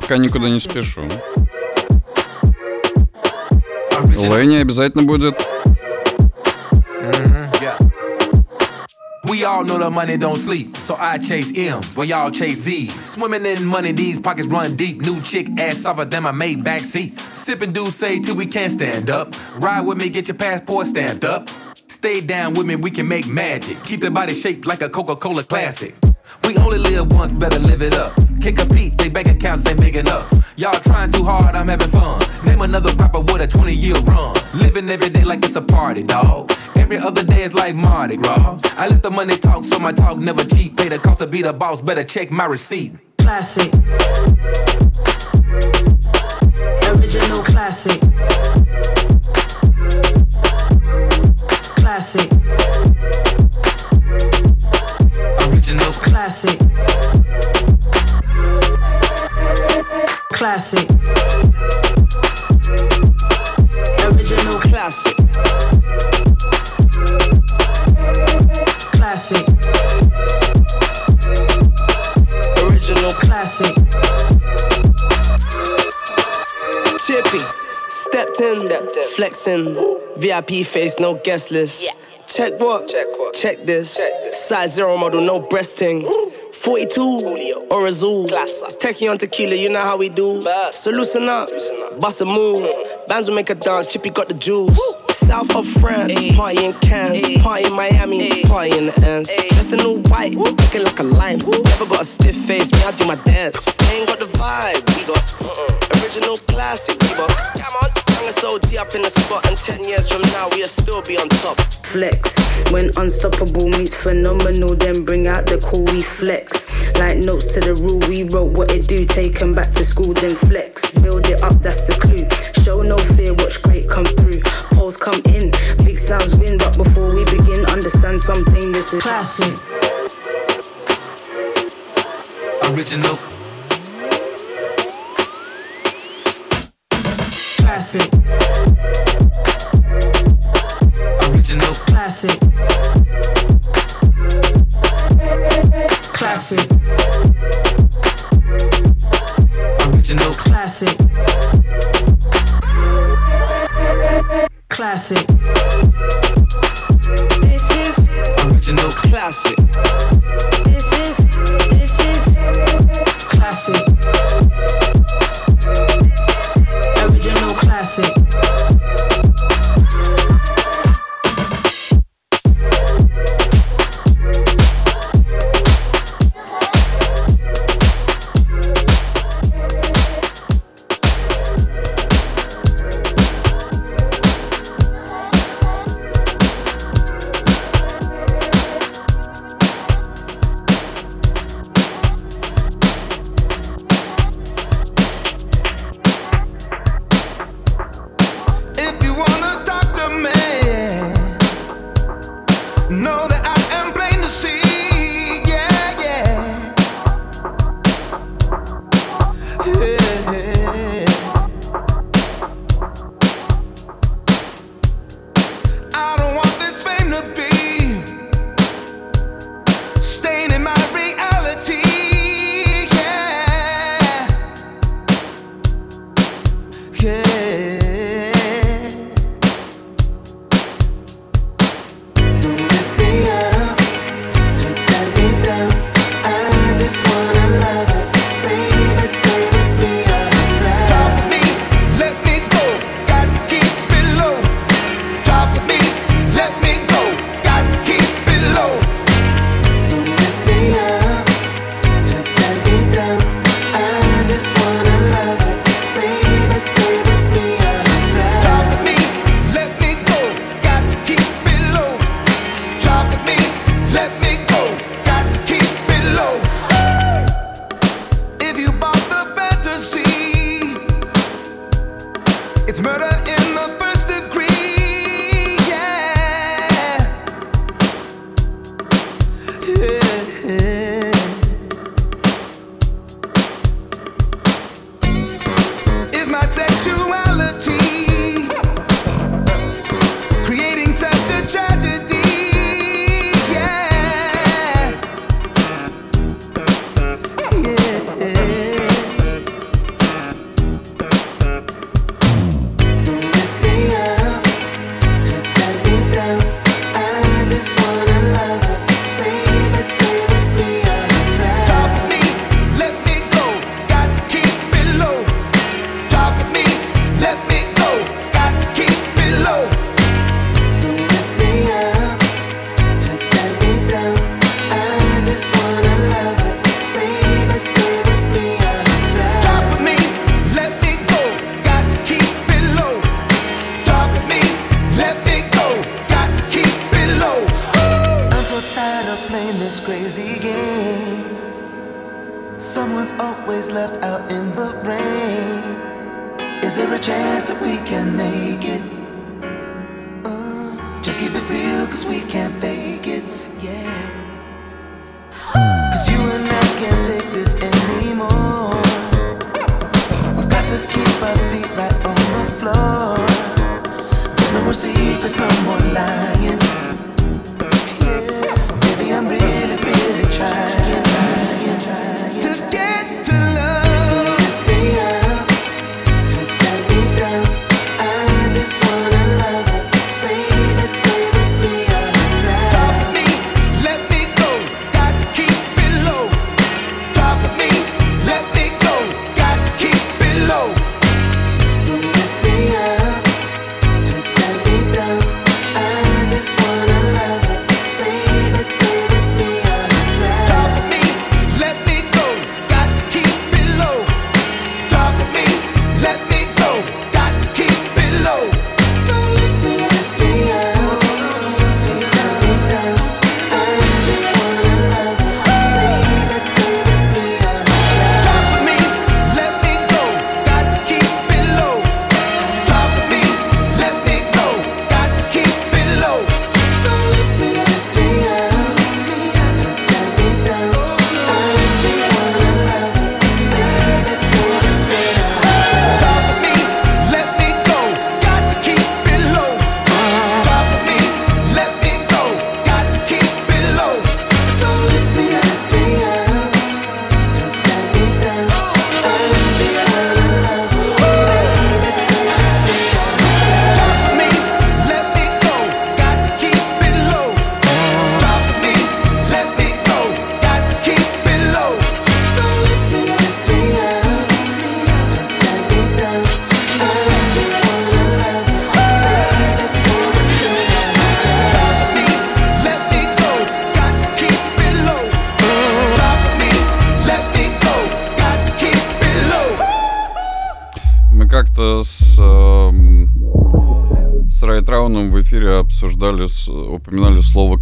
пока никуда не спешу. Лэни обязательно будет. We all know the money don't sleep, so I chase M's but y'all chase Z's. Swimming in money, these pockets run deep. New chick ass softer them, I made back seats. Sipping say till we can't stand up. Ride with me, get your passport stamped up. Stay down with me, we can make magic. Keep the body shaped like a Coca Cola classic. We only live once, better live it up. Can't compete, they bank accounts ain't big enough. Y'all trying too hard, I'm having fun. Name another rapper with a 20 year run. Living every day like it's a party, dog. Every other day is like Mardi Gras. I let the money talk, so my talk never cheap. Pay the cost to be the boss, better check my receipt. Classic. Original classic. Classic. Flexing. VIP face, no guest list. Check what? Check what? Check this. Size zero model, no breasting. 42 or Azul. It's techie on tequila, you know how we do. So loosen up, bust a move. Mm-hmm. Bands will make a dance, Chippy got the juice. South of France, party in Cannes, party in Miami, party in the ends. Just in all white, looking like a lime. Never got a stiff face, me I do my dance. Ain't got the vibe, we got uh-uh. original classic, we got. Come on, youngest OG up in the spot, and 10 years from now we'll still be on top. Flex. When unstoppable meets phenomenal, then bring out the cool, we flex. Like notes to the rule, we wrote what it do, take 'em back to school, then flex. Build it up, that's the clue. Show no fear, watch great come through. Polls come in, big sounds win, but before we begin, understand something, this is classic. Original. Classic. Original. Classic. Classic. Original. Classic. Classic. This is original classic.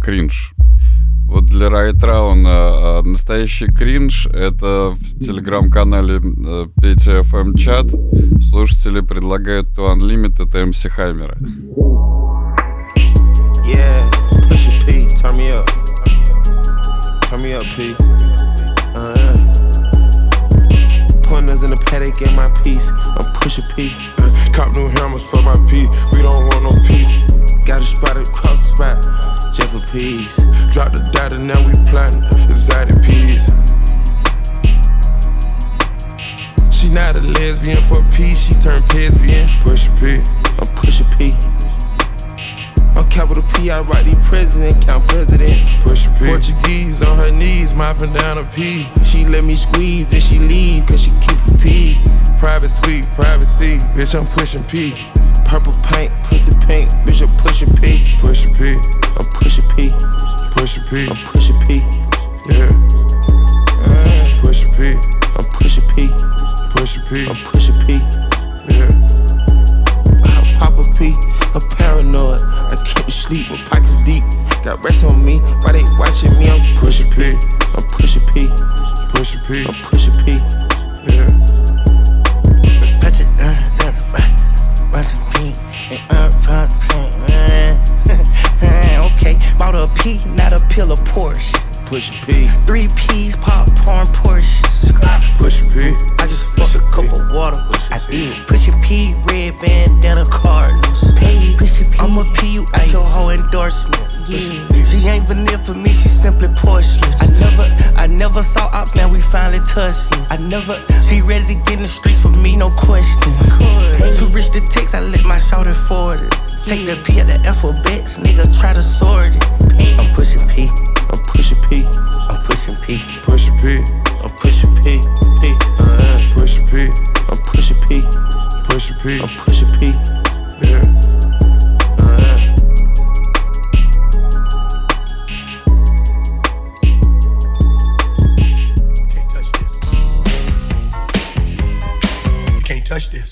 Кринж. Вот для Райтрауна э, настоящий кринж — это в телеграм-канале э, Петя FM чат. Слушатели предлагают to Unlimited MC Хаймера. Yeah, push it, P. Turn me up. Turn me up, P. Uh, Pointers in the paddock, get my piece. I'm pushing P. Cop new hammers for my P. We don't want no peace. Got a spot across the spot, just for peace. Drop the data, now we plotting exotic peas. She not a lesbian for peace, she turned lesbian. Push P. I'm pushing P. I'm capital P, I write the president, count presidents. Push a P. Portuguese on her knees, mopping down a P. She let me squeeze and she leave, cause she keep a P. Private suite, privacy, bitch, I'm pushing P. Purple paint, pussy pink, bitch, I'm pushing P. Push P. I'm pushing P. Push P. I'm pushing P. Yeah. Push P. I'm pushing P. Push P. I'm pushing P. Yeah. I pop a P, a paranoid. I can't sleep with pockets deep. Got rest on me, why they watching me? I'm pushing P. I'm pushing P. Push P. I'm pushing P. Yeah. Bought a P, not a pill of Porsche. Push P. Three P's, popcorn, Porsche. Push P. I just fucked a cup of water. Push I did. Push a P, red bandana, Cardinals. I'ma P you out your whole endorsement. Yeah. She ain't vanilla for me, she simply porcelain. I never, I never saw ops, now we finally touched. I never, she ready to get in the streets for me, no question. Too rich to text, I let my shoulder forward it. Take the P at the alphabets, nigga try to sort it. I'm pushing P, I'm pushing P, I'm pushing P. Push P. I'm pushing P, P, uh, Push P. I'm pushing P, Push P. I'm pushing P, Yeah. uh. Can't touch this.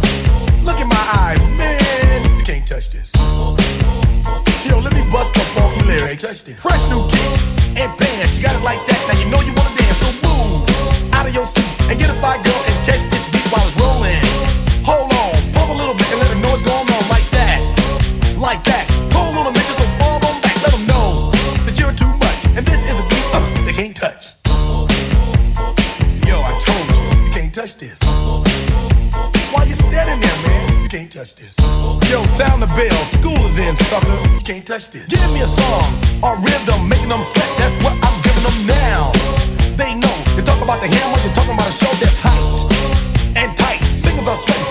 Look in my eyes, man, you can't touch this. Yo, let me bust the funky lyrics. Fresh new kicks and bands, you got it like that. Now you know you touch this. Give me a song or rhythm, making them sweat. That's what I'm giving them now. They know. You talk about the hammer, you're talking about a show that's hyped and tight. Singles are sweating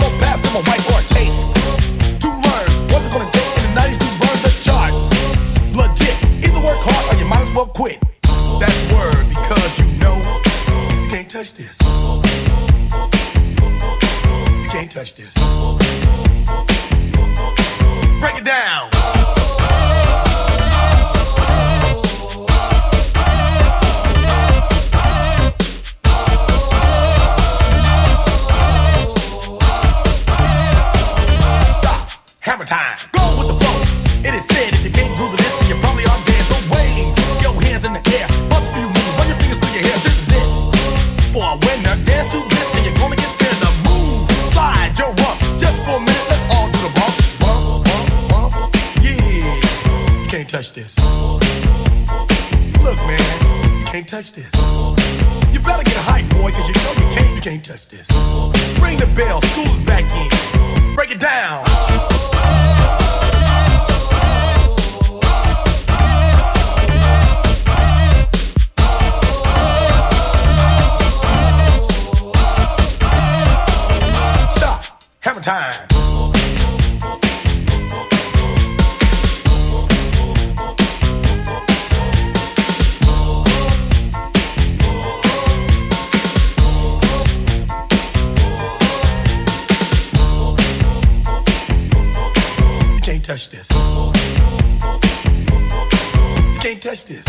touch this. You can't touch this.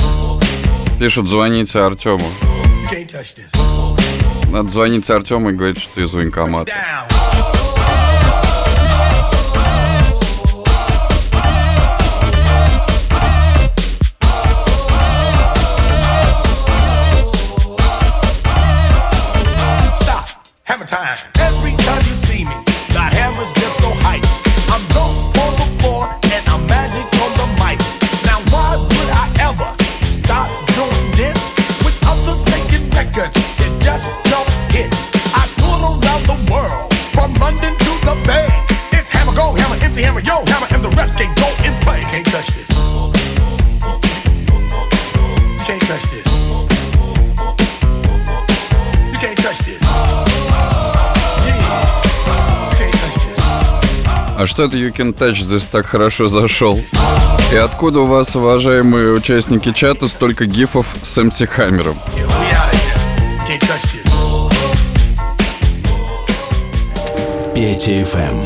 Пишут, звоните Артему. You can't touch this. Надо звонить Артему и говорить, что ты из военкомата. Down. Что это You Can Touch здесь так хорошо зашел? И откуда у вас, уважаемые участники чата, столько гифов с МС Хаммером? Петя ФМ.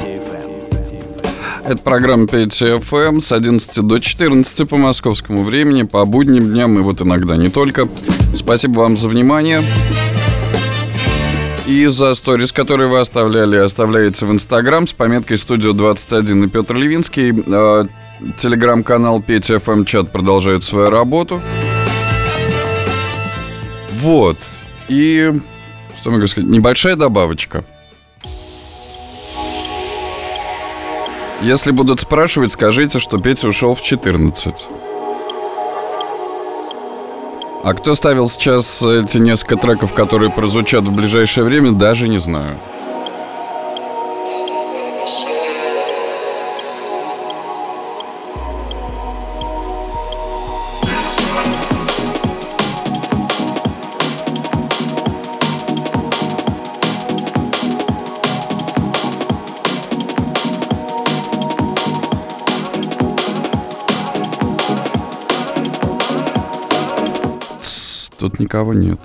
Это программа ФМ с 11 до 14 по московскому времени, по будним дням и вот иногда не только. Спасибо вам за внимание. И за сторис, которые вы оставляли, оставляете в Инстаграм с пометкой «Студио 21» и Петр Левинский. Э, Телеграм-канал Петя ФМ Чат продолжает свою работу. Вот. И, что могу сказать, небольшая добавочка. Если будут спрашивать, скажите, что Петя ушел в 14. А кто ставил сейчас эти несколько треков, которые прозвучат в ближайшее время, даже не знаю. Такого нет.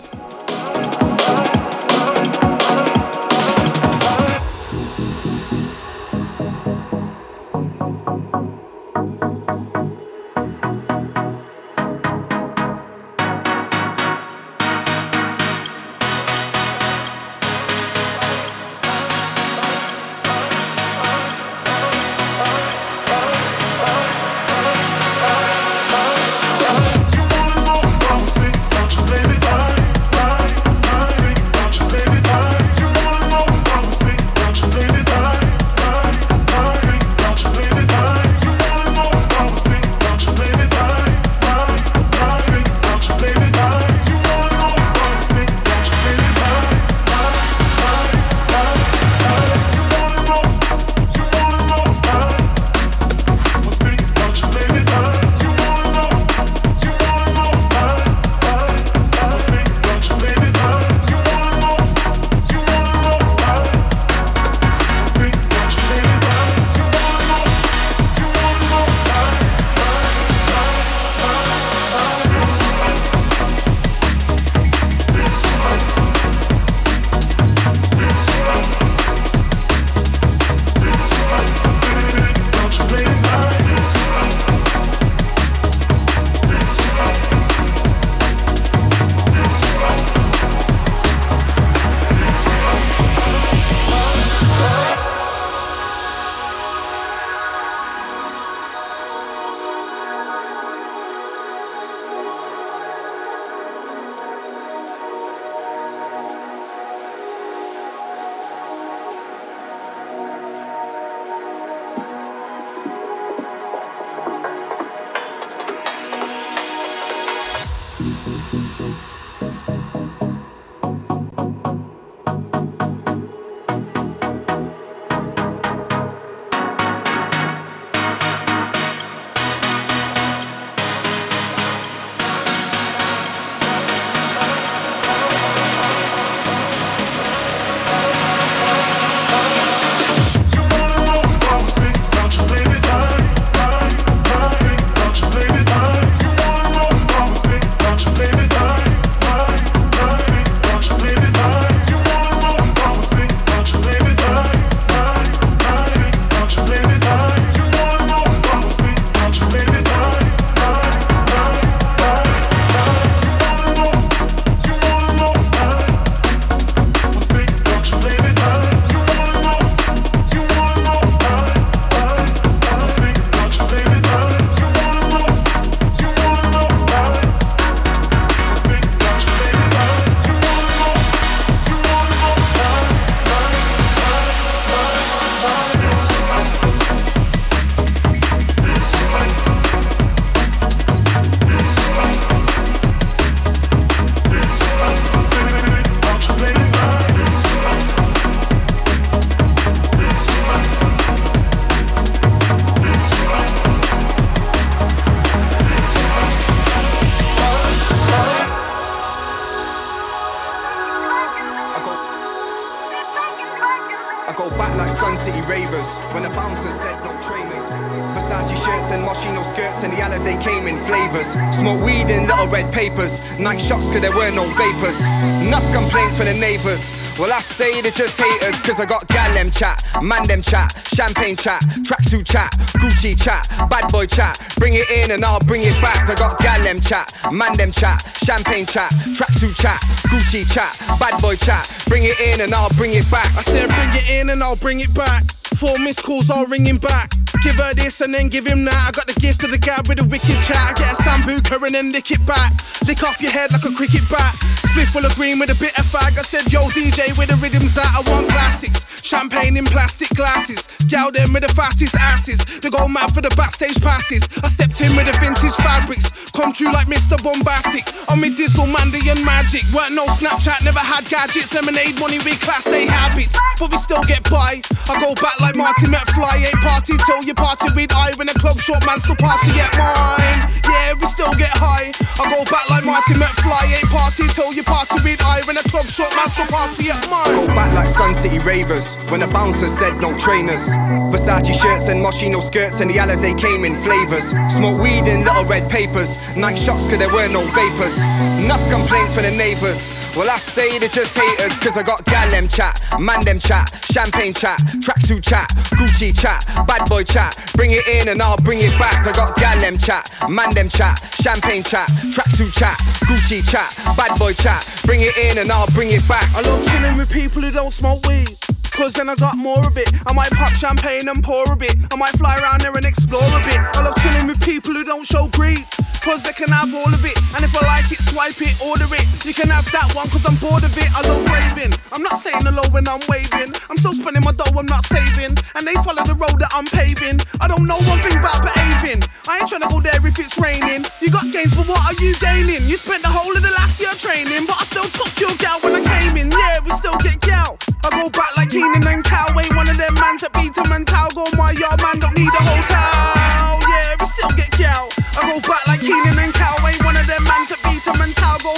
Red papers. Night shots cause there were no vapors. Enough complaints for the neighbors. Well, I say they're just haters, cause I got gal them chat, man them chat, champagne chat, tracksuit chat, Gucci chat, bad boy chat. Bring it in and I'll bring it back. I got gal them chat, man them chat, champagne chat, tracksuit chat, Gucci chat, bad boy chat. Bring it in and I'll bring it back. I said bring it in and I'll bring it back. Four missed calls, I'll ring him back. Give her this and then give him that. I got the gift to the guy with a wicked chat. I get a sambuca and then lick it back. Lick off your head like a cricket bat. Split full of green with a bit of fag. I said, yo, DJ, where the rhythms at? I want classics. Champagne in plastic glasses. Gal them with the fastest asses. They go mad for the backstage passes. I stepped in with the vintage fabrics. Come true like Mr. Bombastic. I'm with Dizzle, Mandy, and Magic. Weren't no Snapchat, never had gadgets. Lemonade money with class A habits. But we still get by. I go back like Marty McFly. Ain't party till you party with I when the club short man still party at mine. Yeah, we still get high. I go back like Marty McFly. Ain't party till you party with I when the club short man still party at mine. Go back like Sun City Ravers when the bouncer said no trainers. Versace shirts and Moschino skirts and the Alizé came in flavors. Smoke weed in little red papers. Night shots cause there were no vapors. Enough complaints for the neighbors. Well, I say they're just haters cause I got gal them chat, man them chat, champagne chat, tracksuit chat, Gucci chat, bad boy chat. Bring it in and I'll bring it back. I got gal them chat, man them chat, champagne chat, tracksuit chat, Gucci chat, bad boy chat. Bring it in and I'll bring it back. I love chilling with people who don't smoke weed. Cause then I got more of it. I might pop champagne and pour a bit. I might fly around there and explore a bit. I love chilling with people who don't show greed. Cause they can have all of it. And if I like it, swipe it, order it. You can have that one cause I'm bored of it. I love raving. I'm not saying hello when I'm waving. I'm still spending my dough, I'm not saving. And they follow the road that I'm paving. I don't know one thing about behaving. I ain't trying to go there if it's raining. You got gains, but what are you gaining? You spent the whole of the last year training, but I still took your gal when I came in. Yeah, we still get gal. I go back like Keenan and Kel. Ain't one of them mans that beat him and Tal. Go my yard man, don't need a hotel. Yeah, we still get gal. I go back like Keenan and Kel. Ain't one of them mans that beat him and Tal. Go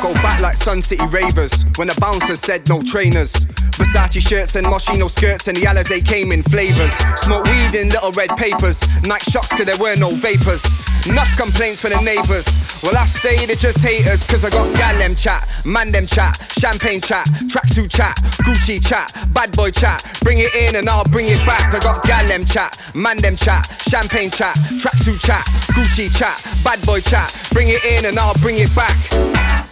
go back like Sun City Ravers when the bouncer said no trainers. Versace shirts and Moschino skirts and the Alizé came in flavors. Smoke weed in little red papers. Night shots there were no vapors. Enough complaints for the neighbors. Well, I say they're just haters cause I got gal them chat, man them chat, champagne chat, tracksuit chat, Gucci chat, bad boy chat. Bring it in and I'll bring it back. I got gal them chat, man them chat, champagne chat, tracksuit chat, Gucci chat, bad boy chat. Bring it in and I'll bring it back.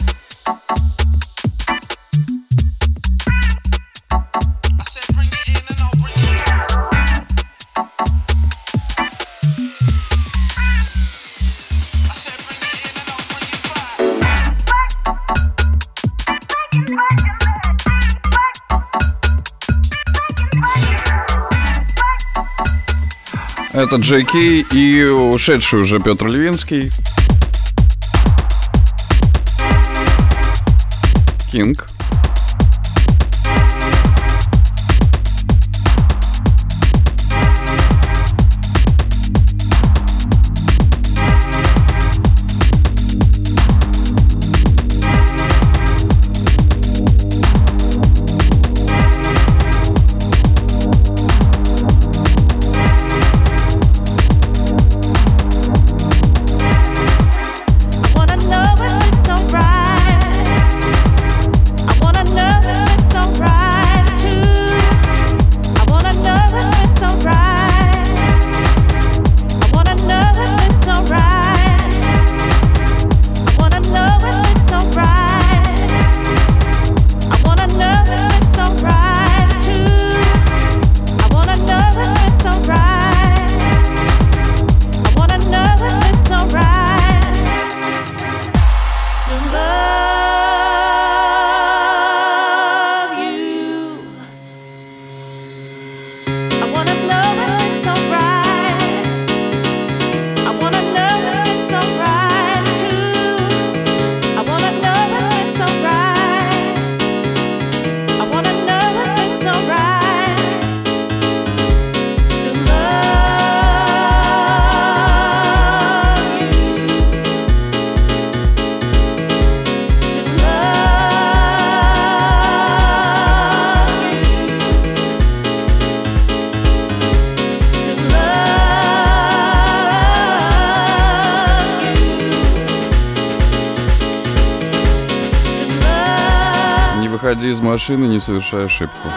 Это Джей Кей и ушедший уже Петр Левинский. King машины, не совершай ошибку.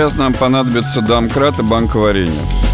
сейчас нам понадобится домкрат и банк варенья.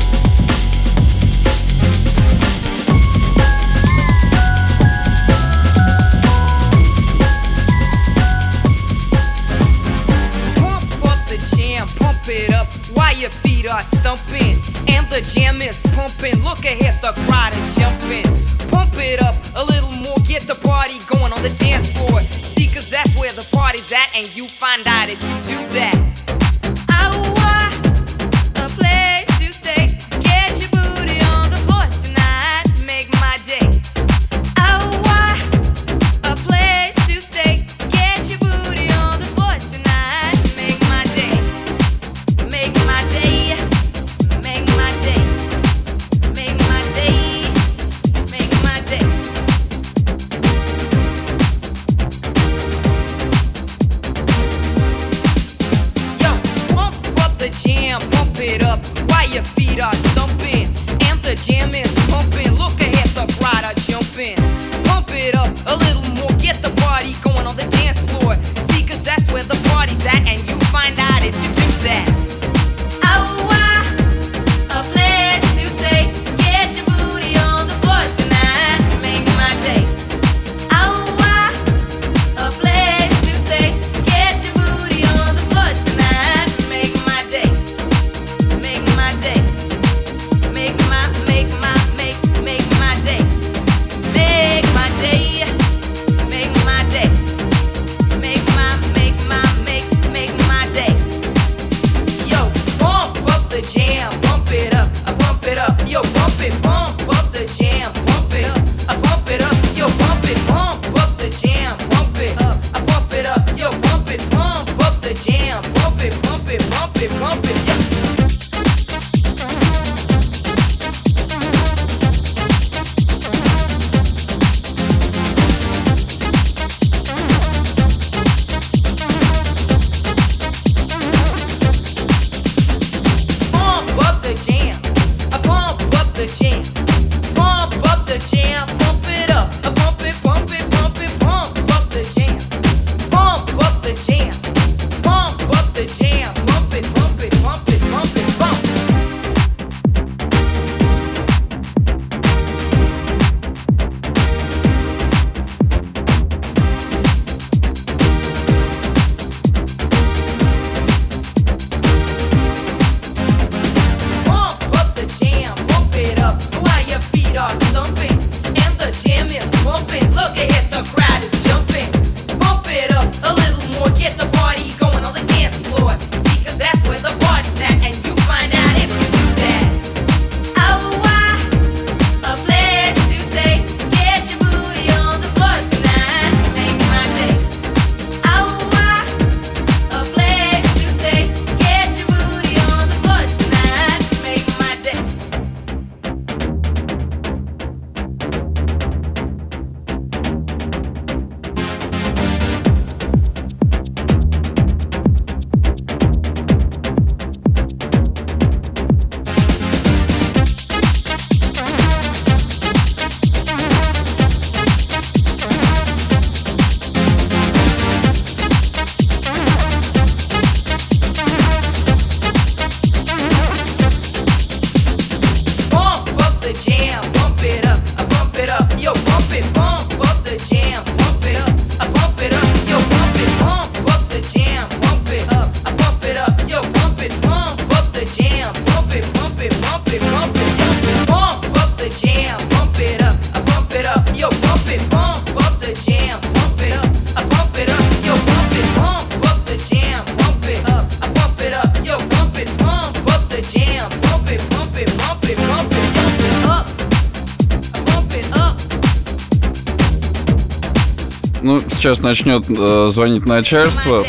сейчас начнет э, звонить начальство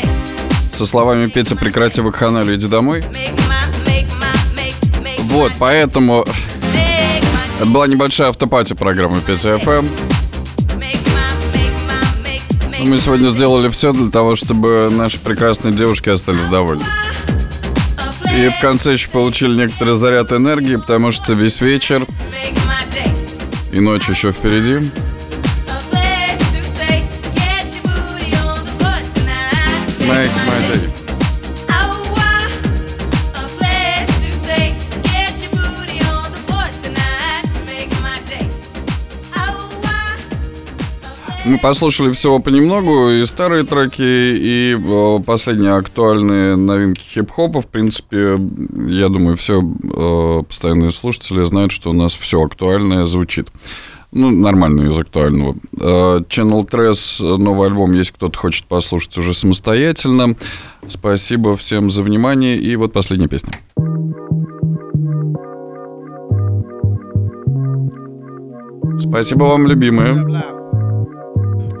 со словами «Петя, прекрати вакханалию, иди домой». Вот, поэтому... Это была небольшая автопати программы Петя ФМ. Эм. Ну, мы сегодня сделали все для того, чтобы наши прекрасные девушки остались довольны. И в конце еще получили некоторый заряд энергии, потому что весь вечер и ночь еще впереди. Послушали всего понемногу, и старые треки, и э, последние актуальные новинки хип-хопа. В принципе, я думаю, все э, постоянные слушатели знают, что у нас все актуальное звучит. Ну, нормально из актуального. Э, Channel Tres, новый альбом, если кто-то хочет послушать уже самостоятельно. Спасибо всем за внимание. И вот последняя песня. Спасибо вам, любимые.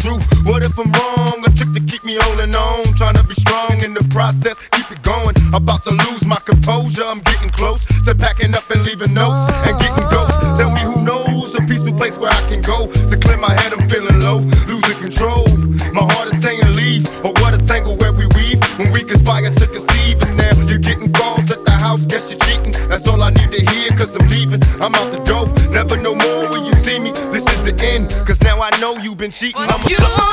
true. What if I'm wrong? A trick to keep me holding on, trying to be strong in the process, keep it going. About to lose my composure, I'm getting close to packing up and leaving notes cheating. I'm a sucker